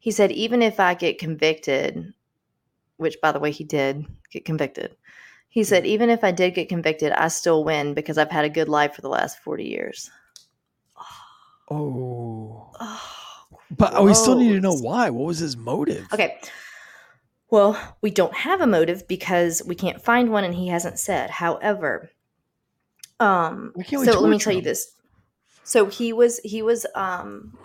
[SPEAKER 6] he said, even if I get convicted, which by the way he did get convicted. He said, even if I did get convicted, I still win because I've had a good life for the last 40 years.
[SPEAKER 5] Oh.
[SPEAKER 6] Oh,
[SPEAKER 5] But we still need to know why. What was his motive?
[SPEAKER 6] Okay. Well, we don't have a motive because we can't find one and he hasn't said. However, um so let me tell you this. So he was he was um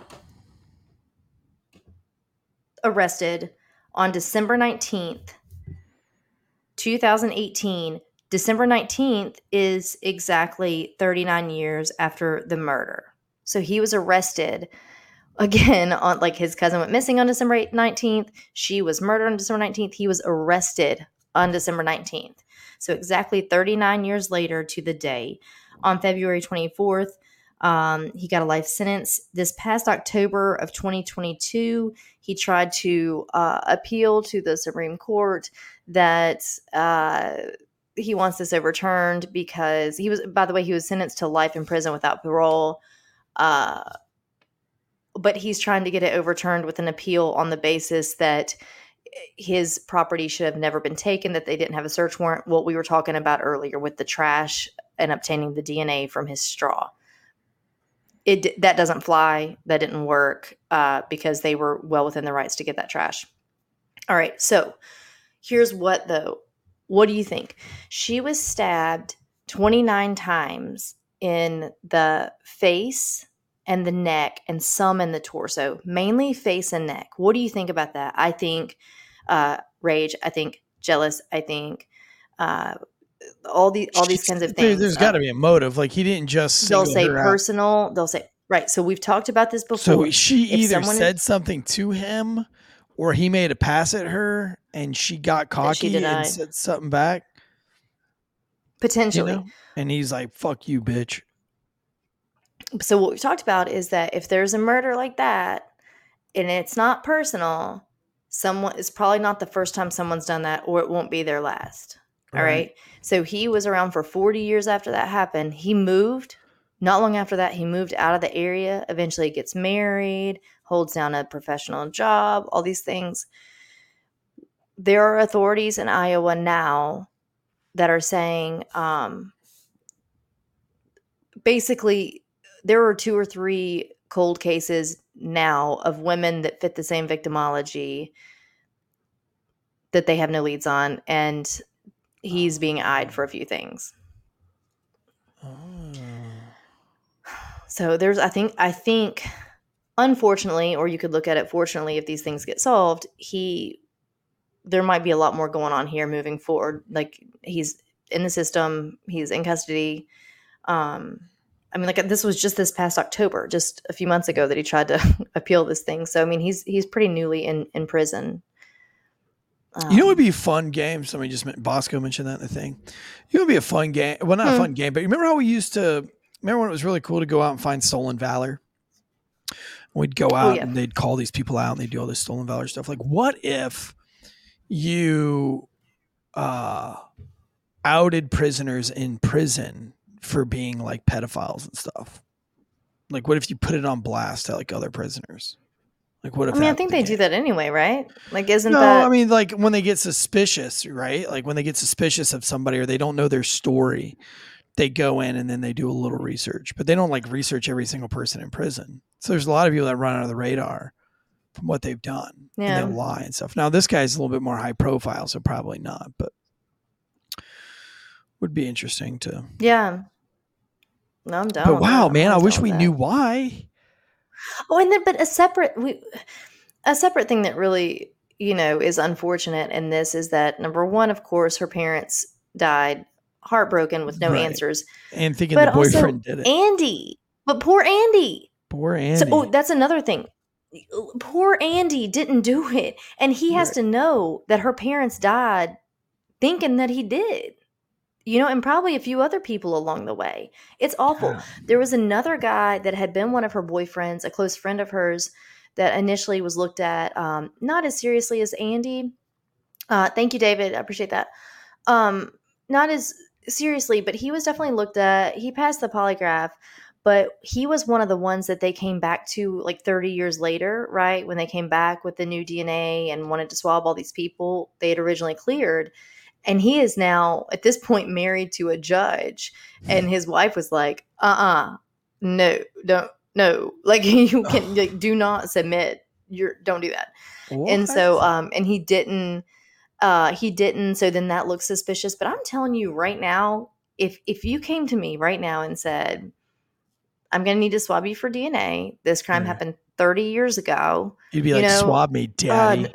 [SPEAKER 6] arrested on December 19th, 2018. December 19th is exactly 39 years after the murder. So he was arrested again on like his cousin went missing on December 19th. She was murdered on December 19th. He was arrested on December 19th. So exactly 39 years later to the day on February 24th, um, he got a life sentence. This past October of 2022, he tried to uh, appeal to the Supreme Court that uh, he wants this overturned because he was, by the way, he was sentenced to life in prison without parole. Uh, but he's trying to get it overturned with an appeal on the basis that his property should have never been taken, that they didn't have a search warrant. What we were talking about earlier with the trash and obtaining the DNA from his straw. It that doesn't fly. That didn't work uh, because they were well within their rights to get that trash. All right, so here's what though. What do you think? She was stabbed 29 times in the face and the neck and some in the torso, mainly face and neck. What do you think about that? I think uh, rage. I think jealous. I think uh, all the all these kinds of things.
[SPEAKER 5] There,
[SPEAKER 6] things.
[SPEAKER 5] has
[SPEAKER 6] Uh,
[SPEAKER 5] got to be a motive. Like he didn't just.
[SPEAKER 6] they'll say
[SPEAKER 5] her out.
[SPEAKER 6] personal. They'll say right. So we've talked about this before.
[SPEAKER 5] So she
[SPEAKER 6] If
[SPEAKER 5] either said something to him, or he made a pass at her, and she got
[SPEAKER 6] That she
[SPEAKER 5] cocky and said something back. You
[SPEAKER 6] potentially.
[SPEAKER 5] know, and he's like, "Fuck you, bitch."
[SPEAKER 6] so what we've talked about is that if there's a murder like that and it's not personal someone it's probably not the first time someone's done that or it won't be their last all
[SPEAKER 5] Right.
[SPEAKER 6] so he was around for 40 years after that happened. He moved. Not long after that he moved out of the area. Eventually gets married holds down a professional job all these things. There are authorities in iowa now that are saying um, basically there are two or three cold cases now of women that fit the same victimology that they have no leads on and he's being eyed for a few things.
[SPEAKER 5] Oh.
[SPEAKER 6] so there's i think i think unfortunately or you could look at it fortunately if these things get solved he there might be a lot more going on here moving forward. Like he's in the system he's in custody. Um i mean like this was just this past october just a few months ago that he tried to appeal this thing. So i mean he's he's pretty newly in in prison
[SPEAKER 5] You know, what would
[SPEAKER 6] Um,
[SPEAKER 5] be a fun game. Somebody just meant Bosco mentioned that in the thing. You know, would be a fun game. Well, not a
[SPEAKER 6] Hmm.
[SPEAKER 5] fun game, but you remember how we used to. Remember when it was really cool to go out and find stolen valor? We'd go out
[SPEAKER 6] Oh, yeah.
[SPEAKER 5] and they'd call these people out and they'd do all this stolen valor stuff. Like, what if you uh, outed prisoners in prison for being like pedophiles and stuff? Like, what if you put it on blast to like other prisoners? Like, what if
[SPEAKER 6] i mean i
[SPEAKER 5] that
[SPEAKER 6] think they do that anyway right like isn't
[SPEAKER 5] no,
[SPEAKER 6] that
[SPEAKER 5] I mean like when they get suspicious, right? Like when they get suspicious of somebody or they don't know their story, they go in and then they do a little research, but they don't like research every single person in prison. So there's a lot of people that run out of the radar from what they've done.
[SPEAKER 6] Yeah.
[SPEAKER 5] And they lie and stuff. Now this guy's a little bit more high profile, so probably not, but would be interesting to.
[SPEAKER 6] yeah no i'm down
[SPEAKER 5] But wow,
[SPEAKER 6] that. I'm
[SPEAKER 5] man, I wish we
[SPEAKER 6] with
[SPEAKER 5] knew why.
[SPEAKER 6] Oh, and then but a separate we a separate thing that really, you know, is unfortunate in this is that number one, of course, her parents died heartbroken with no
[SPEAKER 5] Right.
[SPEAKER 6] answers.
[SPEAKER 5] And thinking
[SPEAKER 6] But
[SPEAKER 5] the
[SPEAKER 6] also
[SPEAKER 5] boyfriend did it.
[SPEAKER 6] Andy. But poor Andy.
[SPEAKER 5] Poor Andy.
[SPEAKER 6] So oh, that's another thing. Poor Andy didn't do it. And he has
[SPEAKER 5] Right.
[SPEAKER 6] to know that her parents died thinking that he did. You know, and probably a few other people along the way. It's awful.
[SPEAKER 5] God.
[SPEAKER 6] There was another guy that had been one of her boyfriends, a close friend of hers, that initially was looked at um, not as seriously as Andy. Uh, thank you, David. I appreciate that. Um, not as seriously, but he was definitely looked at. He passed the polygraph, but he was one of the ones that they came back to like 30 years later, right? When they came back with the new DNA and wanted to swab all these people they had originally cleared. And he is now at this point married to a judge. And his wife was like, uh uh no, don't no. Like you can like do not submit. Your don't do that. And so um and he didn't uh he didn't so then that looks suspicious. But i'm telling you right now if if you came to me right now and said i'm going to need to swab you for dna this crime happened 30 years ago
[SPEAKER 5] you'd be
[SPEAKER 6] you
[SPEAKER 5] like,
[SPEAKER 6] know,
[SPEAKER 5] swab me,
[SPEAKER 6] uh,
[SPEAKER 5] daddy.
[SPEAKER 6] n-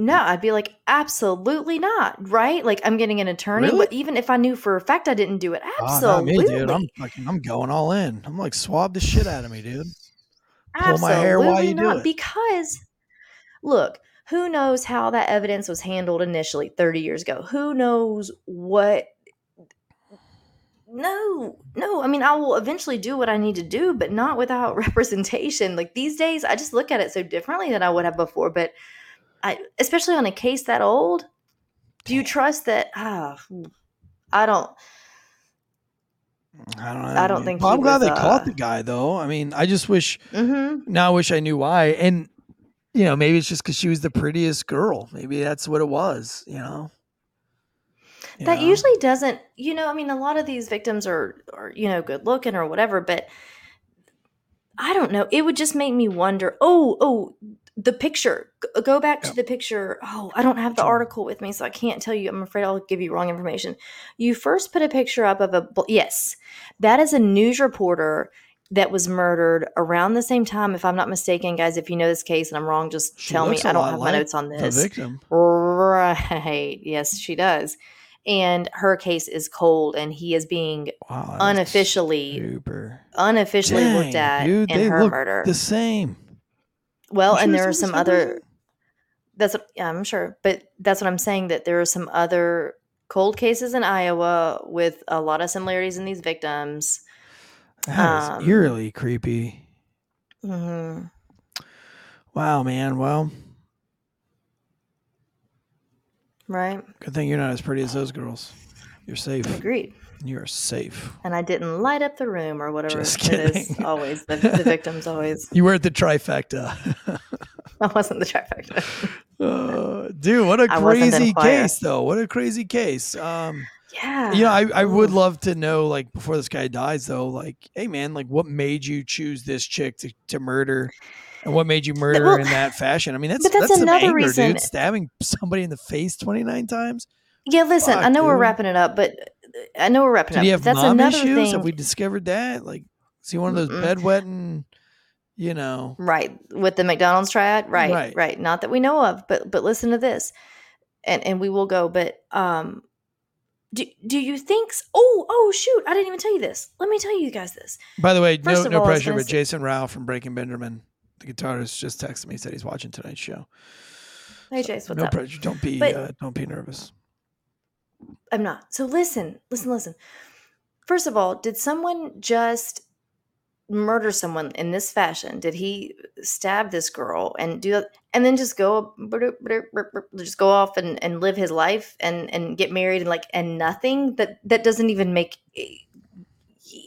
[SPEAKER 6] no i'd be like absolutely not right like i'm getting an attorney
[SPEAKER 5] Really?
[SPEAKER 6] but even if i knew for a fact i didn't do it
[SPEAKER 5] ah, Oh,
[SPEAKER 6] absolutely
[SPEAKER 5] me, dude. I'm fucking, I'm going all in. I'm like, swab the shit out of me, dude. pull my
[SPEAKER 6] absolutely
[SPEAKER 5] hair while you do
[SPEAKER 6] not
[SPEAKER 5] it.
[SPEAKER 6] because look who knows how that evidence was handled initially 30 years ago who knows what no no i mean i will eventually do what i need to do but not without representation like these days i just look at it so differently than i would have before but i especially on a case that old do you trust that ah i don't
[SPEAKER 5] I don't know.
[SPEAKER 6] I don't think
[SPEAKER 5] Well, I'm glad
[SPEAKER 6] was,
[SPEAKER 5] they caught
[SPEAKER 6] uh,
[SPEAKER 5] the guy, though. I mean, I just wish
[SPEAKER 6] mm-hmm.
[SPEAKER 5] now I wish I knew why. And you know, maybe it's just because she was the prettiest girl. Maybe that's what it was. You know. You
[SPEAKER 6] that
[SPEAKER 5] know?
[SPEAKER 6] usually doesn't you know i mean a lot of these victims are are you know good looking or whatever but i don't know it would just make me wonder oh oh the picture go back to the picture oh i don't have the article with me so i can't tell you i'm afraid i'll give you wrong information you first put a picture up of a yes that is a news reporter that was murdered around the same time if i'm not mistaken guys if you know this case and i'm wrong just
[SPEAKER 5] She
[SPEAKER 6] tell me i don't have my notes on
[SPEAKER 5] the
[SPEAKER 6] this
[SPEAKER 5] victim.
[SPEAKER 6] Right. Yes, she does. And her case is cold and he is being
[SPEAKER 5] Wow,
[SPEAKER 6] unofficially
[SPEAKER 5] super.
[SPEAKER 6] unofficially looked at
[SPEAKER 5] dude,
[SPEAKER 6] in her murder.
[SPEAKER 5] the same.
[SPEAKER 6] Well, and there are some other that's what yeah, I'm sure. But that's what I'm saying that there are some other cold cases in Iowa with a lot of similarities in these victims.
[SPEAKER 5] That is
[SPEAKER 6] Um,
[SPEAKER 5] eerily creepy.
[SPEAKER 6] hmm
[SPEAKER 5] Wow, man. Well,
[SPEAKER 6] Right?
[SPEAKER 5] good thing you're not as pretty as those girls. You're safe.
[SPEAKER 6] Agreed.
[SPEAKER 5] You're safe.
[SPEAKER 6] And I didn't light up the room or whatever
[SPEAKER 5] Just
[SPEAKER 6] it is.
[SPEAKER 5] kidding.
[SPEAKER 6] Always the, the victims always.
[SPEAKER 5] You were at the trifecta.
[SPEAKER 6] I wasn't the trifecta.
[SPEAKER 5] Uh, dude, what a
[SPEAKER 6] I
[SPEAKER 5] crazy case, though. What a crazy case. Um,
[SPEAKER 6] Yeah.
[SPEAKER 5] you know, I, I would love to know, like, before this guy dies, though, like, hey, man, like, what made you choose this chick to, to murder? And what made you murder
[SPEAKER 6] well,
[SPEAKER 5] in that fashion? I mean, that's
[SPEAKER 6] that's
[SPEAKER 5] that's,
[SPEAKER 6] another
[SPEAKER 5] anger,
[SPEAKER 6] reason-
[SPEAKER 5] dude. Stabbing somebody in the face 29 times.
[SPEAKER 6] Yeah, listen, I
[SPEAKER 5] Fuck,
[SPEAKER 6] know we're wrapping it up, but I know we're wrapping
[SPEAKER 5] Did
[SPEAKER 6] up.
[SPEAKER 5] he have
[SPEAKER 6] that's
[SPEAKER 5] mom
[SPEAKER 6] another
[SPEAKER 5] issues?
[SPEAKER 6] thing.
[SPEAKER 5] Have we discovered that? Like, is he one of those
[SPEAKER 6] Mm-mm.
[SPEAKER 5] bedwetting, you know?
[SPEAKER 6] Right, with the McDonald's triad, right,
[SPEAKER 5] Right.
[SPEAKER 6] right, Not that we know of, but but listen to this, and and we will go. But um, do do you think? Oh oh shoot! I didn't even tell you this. Let me tell you guys this.
[SPEAKER 5] By the way,
[SPEAKER 6] First
[SPEAKER 5] no, no
[SPEAKER 6] all,
[SPEAKER 5] pressure, but Jasen Rauch from Breaking Benjamin, the guitarist, just texted me. Said he's watching tonight's show.
[SPEAKER 6] Hey Jace, what's
[SPEAKER 5] no
[SPEAKER 6] up?
[SPEAKER 5] pressure. Don't be
[SPEAKER 6] But-
[SPEAKER 5] uh, don't be nervous.
[SPEAKER 6] I'm not. So listen, listen, listen. First of all, did someone just murder someone in this fashion? Did he stab this girl and do and then just go just go off and, and live his life and and get married and like and nothing that that doesn't even make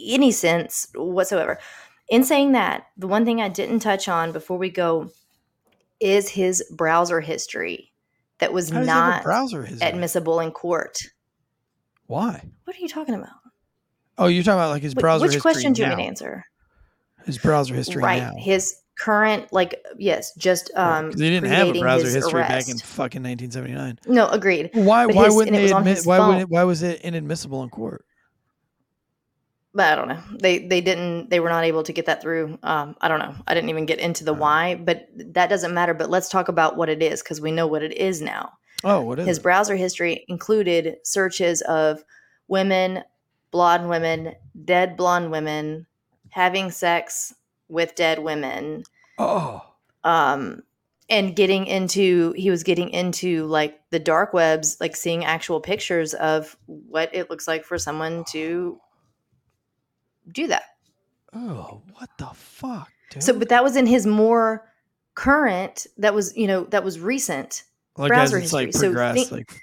[SPEAKER 6] any sense whatsoever. In saying that, the one thing I didn't touch on before we go is his browser history that was
[SPEAKER 5] How does he have a
[SPEAKER 6] not
[SPEAKER 5] browser
[SPEAKER 6] admissible in court.
[SPEAKER 5] Why?
[SPEAKER 6] What are you talking about?
[SPEAKER 5] Oh, you're talking about like his
[SPEAKER 6] Wh-
[SPEAKER 5] browser
[SPEAKER 6] Which
[SPEAKER 5] history
[SPEAKER 6] question do you want me to answer?
[SPEAKER 5] His browser history
[SPEAKER 6] right.
[SPEAKER 5] now.
[SPEAKER 6] His current, like, yes, just um,
[SPEAKER 5] Because he didn't have a browser
[SPEAKER 6] his
[SPEAKER 5] history back in fucking 1979.
[SPEAKER 6] No, agreed.
[SPEAKER 5] Why?
[SPEAKER 6] But
[SPEAKER 5] why
[SPEAKER 6] his-
[SPEAKER 5] wouldn't they admit? Why
[SPEAKER 6] phone.
[SPEAKER 5] wouldn't? Why was it inadmissible in court?
[SPEAKER 6] But I don't know. They they didn't. They were not able to get that through. Um, I don't know. I didn't even get into the why, but that doesn't matter. But let's talk about what it is because we know what it is now.
[SPEAKER 5] Oh, what is
[SPEAKER 6] His
[SPEAKER 5] it?
[SPEAKER 6] browser history included searches of women, blonde women, dead blonde women, having sex with dead women,
[SPEAKER 5] Oh,
[SPEAKER 6] um and getting into he was getting into like the dark webs like seeing actual pictures of what it looks like for someone to do that
[SPEAKER 5] oh, what the fuck, dude?
[SPEAKER 6] so but that was in his more current that was you know that was recent
[SPEAKER 5] like
[SPEAKER 6] browser
[SPEAKER 5] as it's like
[SPEAKER 6] history. So think-
[SPEAKER 5] like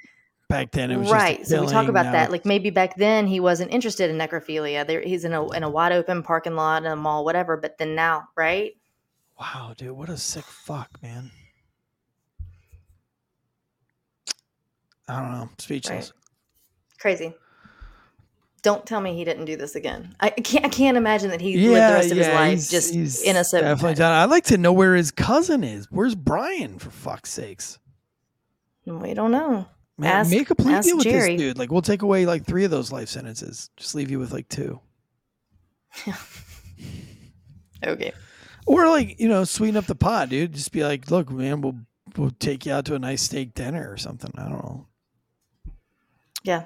[SPEAKER 5] back then it was
[SPEAKER 6] right
[SPEAKER 5] Just
[SPEAKER 6] so we talk about
[SPEAKER 5] now
[SPEAKER 6] that like maybe back then he wasn't interested in necrophilia there he's in a in a wide open parking lot in a mall whatever but then now right
[SPEAKER 5] wow, dude, what a sick fuck, man. I don't know, speechless.
[SPEAKER 6] crazy don't tell me he didn't do this again. I can't. I can't imagine that he lived the rest of his life
[SPEAKER 5] he's-
[SPEAKER 6] just
[SPEAKER 5] he's
[SPEAKER 6] innocent.
[SPEAKER 5] Definitely done. I'd like to know where his cousin is. Where's Brian? For fuck's sakes,
[SPEAKER 6] We don't know.
[SPEAKER 5] man,
[SPEAKER 6] Ask-
[SPEAKER 5] make a plea deal with
[SPEAKER 6] Jerry.
[SPEAKER 5] this dude. Like, we'll take away like three of those life sentences. Just leave you with like two,
[SPEAKER 6] Okay.
[SPEAKER 5] or like you know, sweeten up the pot, dude. Just be like, look, man, we'll we'll take you out to a nice steak dinner or something. I don't know.
[SPEAKER 6] Yeah.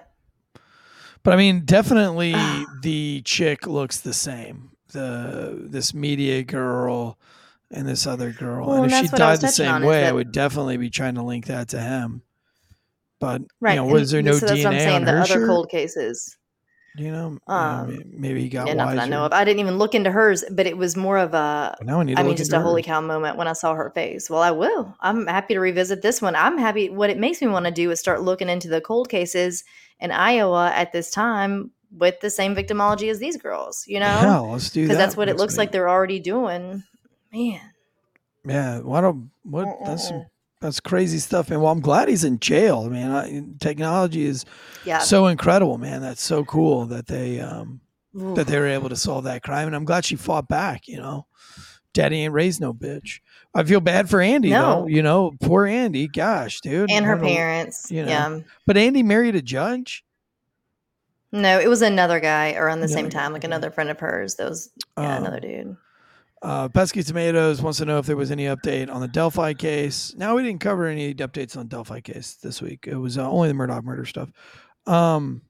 [SPEAKER 5] But I mean, definitely ah. the chick looks the same. The this media girl and this other girl.
[SPEAKER 6] Well,
[SPEAKER 5] and
[SPEAKER 6] and
[SPEAKER 5] if she
[SPEAKER 6] that's what I was
[SPEAKER 5] died the same
[SPEAKER 6] on,
[SPEAKER 5] way, I would definitely be trying to link that to him. But
[SPEAKER 6] Right.
[SPEAKER 5] you know, was there no
[SPEAKER 6] so
[SPEAKER 5] DNA
[SPEAKER 6] what I'm saying.
[SPEAKER 5] on
[SPEAKER 6] the
[SPEAKER 5] her
[SPEAKER 6] other
[SPEAKER 5] shirt?
[SPEAKER 6] cold cases.
[SPEAKER 5] You know,
[SPEAKER 6] Um,
[SPEAKER 5] maybe he got
[SPEAKER 6] Yeah, not that I know of. I didn't even look into hers, but it was more of a
[SPEAKER 5] But now I need
[SPEAKER 6] I mean, just a holy cow moment when I saw her face. Well, I will. I'm happy to revisit this one. I'm happy. What it makes me want to do is start looking into the cold cases in Iowa at this time with the same victimology as these girls, you know?
[SPEAKER 5] Hell, let's do that.
[SPEAKER 6] Because that's what it looks like they're already doing. Man.
[SPEAKER 5] Yeah, why don't what? That's some. That's crazy stuff, man. Well, I'm glad he's in jail, man. I, technology is
[SPEAKER 6] Yeah.
[SPEAKER 5] so incredible, man. That's so cool that they um
[SPEAKER 6] Ooh.
[SPEAKER 5] that they were able to solve that crime, and I'm glad she fought back. You know, Daddy ain't raised no bitch. I feel bad for Andy though.
[SPEAKER 6] No.
[SPEAKER 5] You know, poor Andy. Gosh, dude.
[SPEAKER 6] and her
[SPEAKER 5] know-
[SPEAKER 6] parents.
[SPEAKER 5] you know.
[SPEAKER 6] Yeah.
[SPEAKER 5] But Andy married a judge.
[SPEAKER 6] No, it was another guy around the same
[SPEAKER 5] Another guy,
[SPEAKER 6] time, like another friend of hers. That was yeah,
[SPEAKER 5] Um,
[SPEAKER 6] another dude.
[SPEAKER 5] Uh, Pesky Tomatoes wants to know if there was any update on the Delphi case. Now we didn't cover any updates on Delphi case this week. It was uh, only the Murdaugh murder stuff. Um,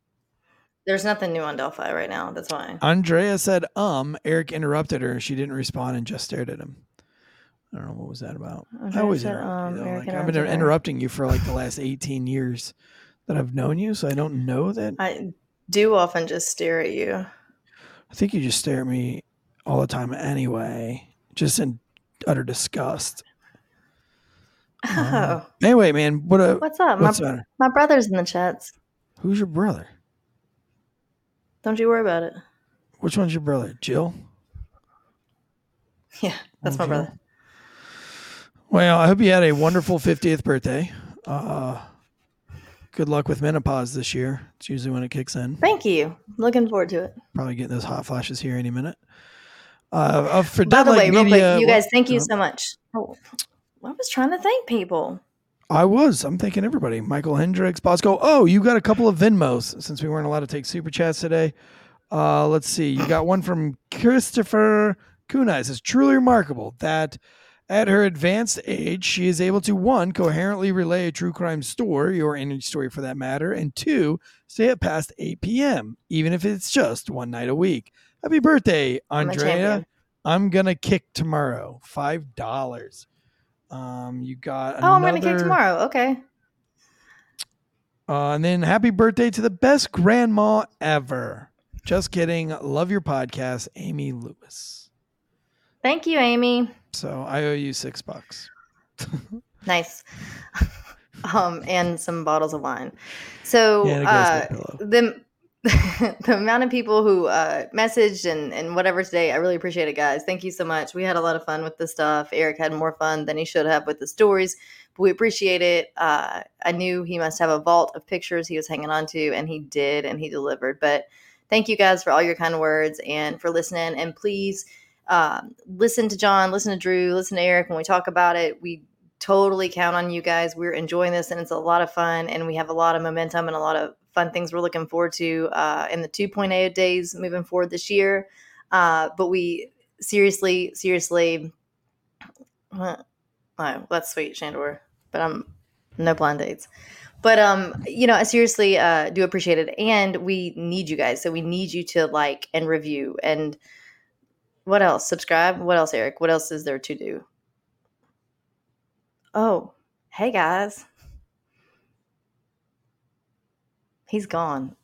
[SPEAKER 6] There's nothing new on Delphi right now. That's why.
[SPEAKER 5] Andrea said, um, Eric interrupted her. She didn't respond and just stared at him. I don't know what was that about. I
[SPEAKER 6] Andrea
[SPEAKER 5] always
[SPEAKER 6] said,
[SPEAKER 5] interrupt
[SPEAKER 6] um,
[SPEAKER 5] you, though.
[SPEAKER 6] Eric
[SPEAKER 5] Like, I've been
[SPEAKER 6] her.
[SPEAKER 5] interrupting you for like the last 18 years that I've known you, so I don't know that.
[SPEAKER 6] I do often just stare at you.
[SPEAKER 5] I think you just stare at me all the time anyway, just in utter disgust.
[SPEAKER 6] Oh,
[SPEAKER 5] Anyway, man, what a,
[SPEAKER 6] what's up?
[SPEAKER 5] what's
[SPEAKER 6] my,
[SPEAKER 5] the
[SPEAKER 6] my brother's in the chats.
[SPEAKER 5] Who's your brother?
[SPEAKER 6] Don't you worry about it.
[SPEAKER 5] Which one's your brother? Jill?
[SPEAKER 6] Yeah, that's
[SPEAKER 5] Oh,
[SPEAKER 6] my
[SPEAKER 5] Jill?
[SPEAKER 6] brother.
[SPEAKER 5] Well, I hope you had a wonderful 50th birthday. Uh, good luck with menopause this year. It's usually when it kicks in.
[SPEAKER 6] Thank you. Looking forward to it.
[SPEAKER 5] Probably getting those hot flashes here any minute. Uh, for
[SPEAKER 6] By the way, real quick, you guys, thank you so much. Oh, I was trying to thank people.
[SPEAKER 5] I was. I'm thanking everybody. Michael Hendricks, Bosco. Oh, you got a couple of Venmos since we weren't allowed to take super chats today. Uh, let's see. You got one from Christopher Kuna. It says truly remarkable that at her advanced age, she is able to one coherently relay a true crime story or any story for that matter, and two stay up past 8 p.m. even if it's just one night a week. Happy birthday,
[SPEAKER 6] I'm
[SPEAKER 5] Andrea. I'm gonna kick tomorrow. Five dollars. Um, you got
[SPEAKER 6] Oh, I'm going to kick tomorrow. Okay.
[SPEAKER 5] uh, and then happy birthday to the best grandma ever. Just kidding. Love your podcast, Amy Lewis.
[SPEAKER 6] Thank you, Amy.
[SPEAKER 5] So I owe you six bucks.
[SPEAKER 6] Nice. um, and some bottles of wine. So
[SPEAKER 5] a
[SPEAKER 6] uh, the the amount of people who uh, messaged and and whatever today, I really appreciate it, guys. Thank you so much. We had a lot of fun with this stuff. Eric had more fun than he should have with the stories, but we appreciate it. Uh, I knew he must have a vault of pictures he was hanging on to, and he did, and he delivered. But thank you guys for all your kind words and for listening. And please um, listen to John, listen to Drew, listen to Eric when we talk about it. We totally count on you guys. We're enjoying this and it's a lot of fun and we have a lot of momentum and a lot of fun things we're looking forward to uh, in the 2.0 days moving forward this year. Uh, but we seriously, seriously, that's sweet, Shandor, but I'm no blind dates. But um, you know, I seriously uh, do appreciate it, and we need you guys. So we need you to like and review, and what else? Subscribe. What else, Eric? What else is there to do? Oh, hey guys. He's gone.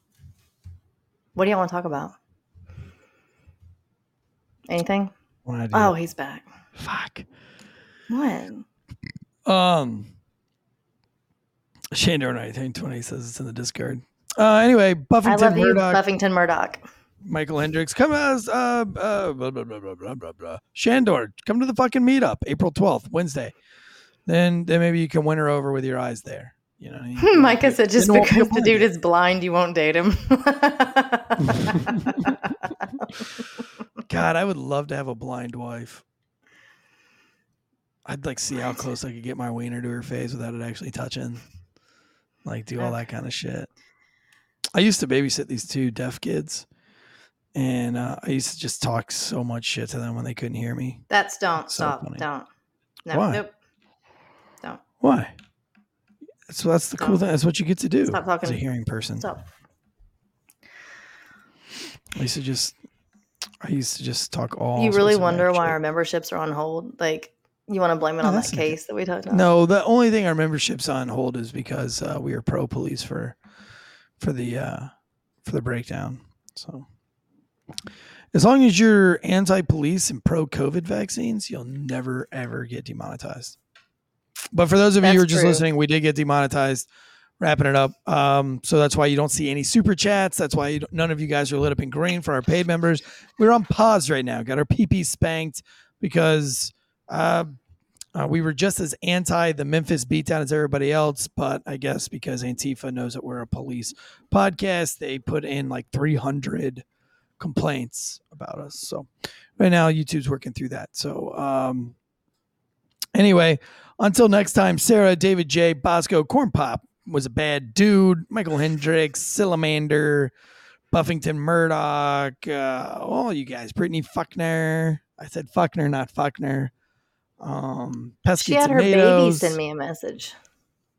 [SPEAKER 6] What do y'all want to talk about? Anything?
[SPEAKER 5] What I do?
[SPEAKER 6] Oh, he's back.
[SPEAKER 5] fuck.
[SPEAKER 6] What?
[SPEAKER 5] Um, Shandor Knight, I think 20 says it's in the Discord. Uh, anyway,
[SPEAKER 6] I
[SPEAKER 5] Buffington
[SPEAKER 6] love you, Buffington Murdoch.
[SPEAKER 5] Michael Hendricks, come as uh, uh, blah, blah, blah, blah, blah, blah, blah. Shandor, come to the fucking meetup, April 12th, Wednesday. Then, then maybe you can win her over with your eyes there. You know, what I mean?
[SPEAKER 6] Micah said just
[SPEAKER 5] Didn't want me to
[SPEAKER 6] because the dude is blind, you won't date him.
[SPEAKER 5] God, I would love to have a blind wife. I'd like see how close I could get my wiener to her face without it actually touching. Like do all that kind of shit. I used to babysit these two deaf kids, and uh, I used to just talk so much shit to them when they couldn't hear me.
[SPEAKER 6] That's don't
[SPEAKER 5] So
[SPEAKER 6] stop.
[SPEAKER 5] funny.
[SPEAKER 6] Don't. No.
[SPEAKER 5] Why?
[SPEAKER 6] Nope.
[SPEAKER 5] Why? So that's the cool thing. That's what you get to do
[SPEAKER 6] Stop
[SPEAKER 5] as a hearing person.
[SPEAKER 6] Stop.
[SPEAKER 5] I used to just, I used to just talk all.
[SPEAKER 6] you really wonder why
[SPEAKER 5] shit.
[SPEAKER 6] our memberships are on hold? Like, you want to blame it
[SPEAKER 5] No,
[SPEAKER 6] on that case that we talked about?
[SPEAKER 5] No, the only thing our membership's on hold is because uh, we are pro police for for the uh, for the breakdown. So as long as you're anti police and pro COVID vaccines, you'll never ever get demonetized. But for those of you who are just
[SPEAKER 6] true.
[SPEAKER 5] listening, we did get demonetized. Wrapping it up. Um, so that's why you don't see any super chats. That's why you none of you guys are lit up in green for our paid members. We're on pause right now. Got our PP spanked because uh, uh, we were just as anti the Memphis beatdown as everybody else, but I guess because Antifa knows that we're a police podcast, they put in like 300 complaints about us. So right now, YouTube's working through that. So um, anyway, until next time, Sarah, David J, Bosco, Corn Pop was a bad dude, Michael Hendricks, Silamander, Buffington Murdoch, uh, all you guys, Brittany Fuckner. I said Fuckner, not Fuckner. Um, pesky
[SPEAKER 6] She had her baby send me a message.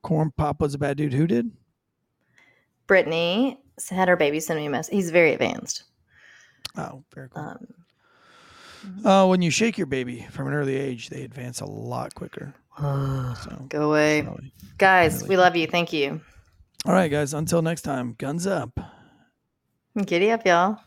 [SPEAKER 5] Corn Pop was a bad dude. Who did?
[SPEAKER 6] Brittany had her baby send me a message. He's very advanced.
[SPEAKER 5] Oh, very cool.
[SPEAKER 6] Um,
[SPEAKER 5] Oh, when you shake your baby from an early age, they advance a lot quicker. So,
[SPEAKER 6] go away.
[SPEAKER 5] really.
[SPEAKER 6] Guys,
[SPEAKER 5] really
[SPEAKER 6] we love you. Thank you.
[SPEAKER 5] all right, guys. Until next time, guns up.
[SPEAKER 6] Giddy up, y'all.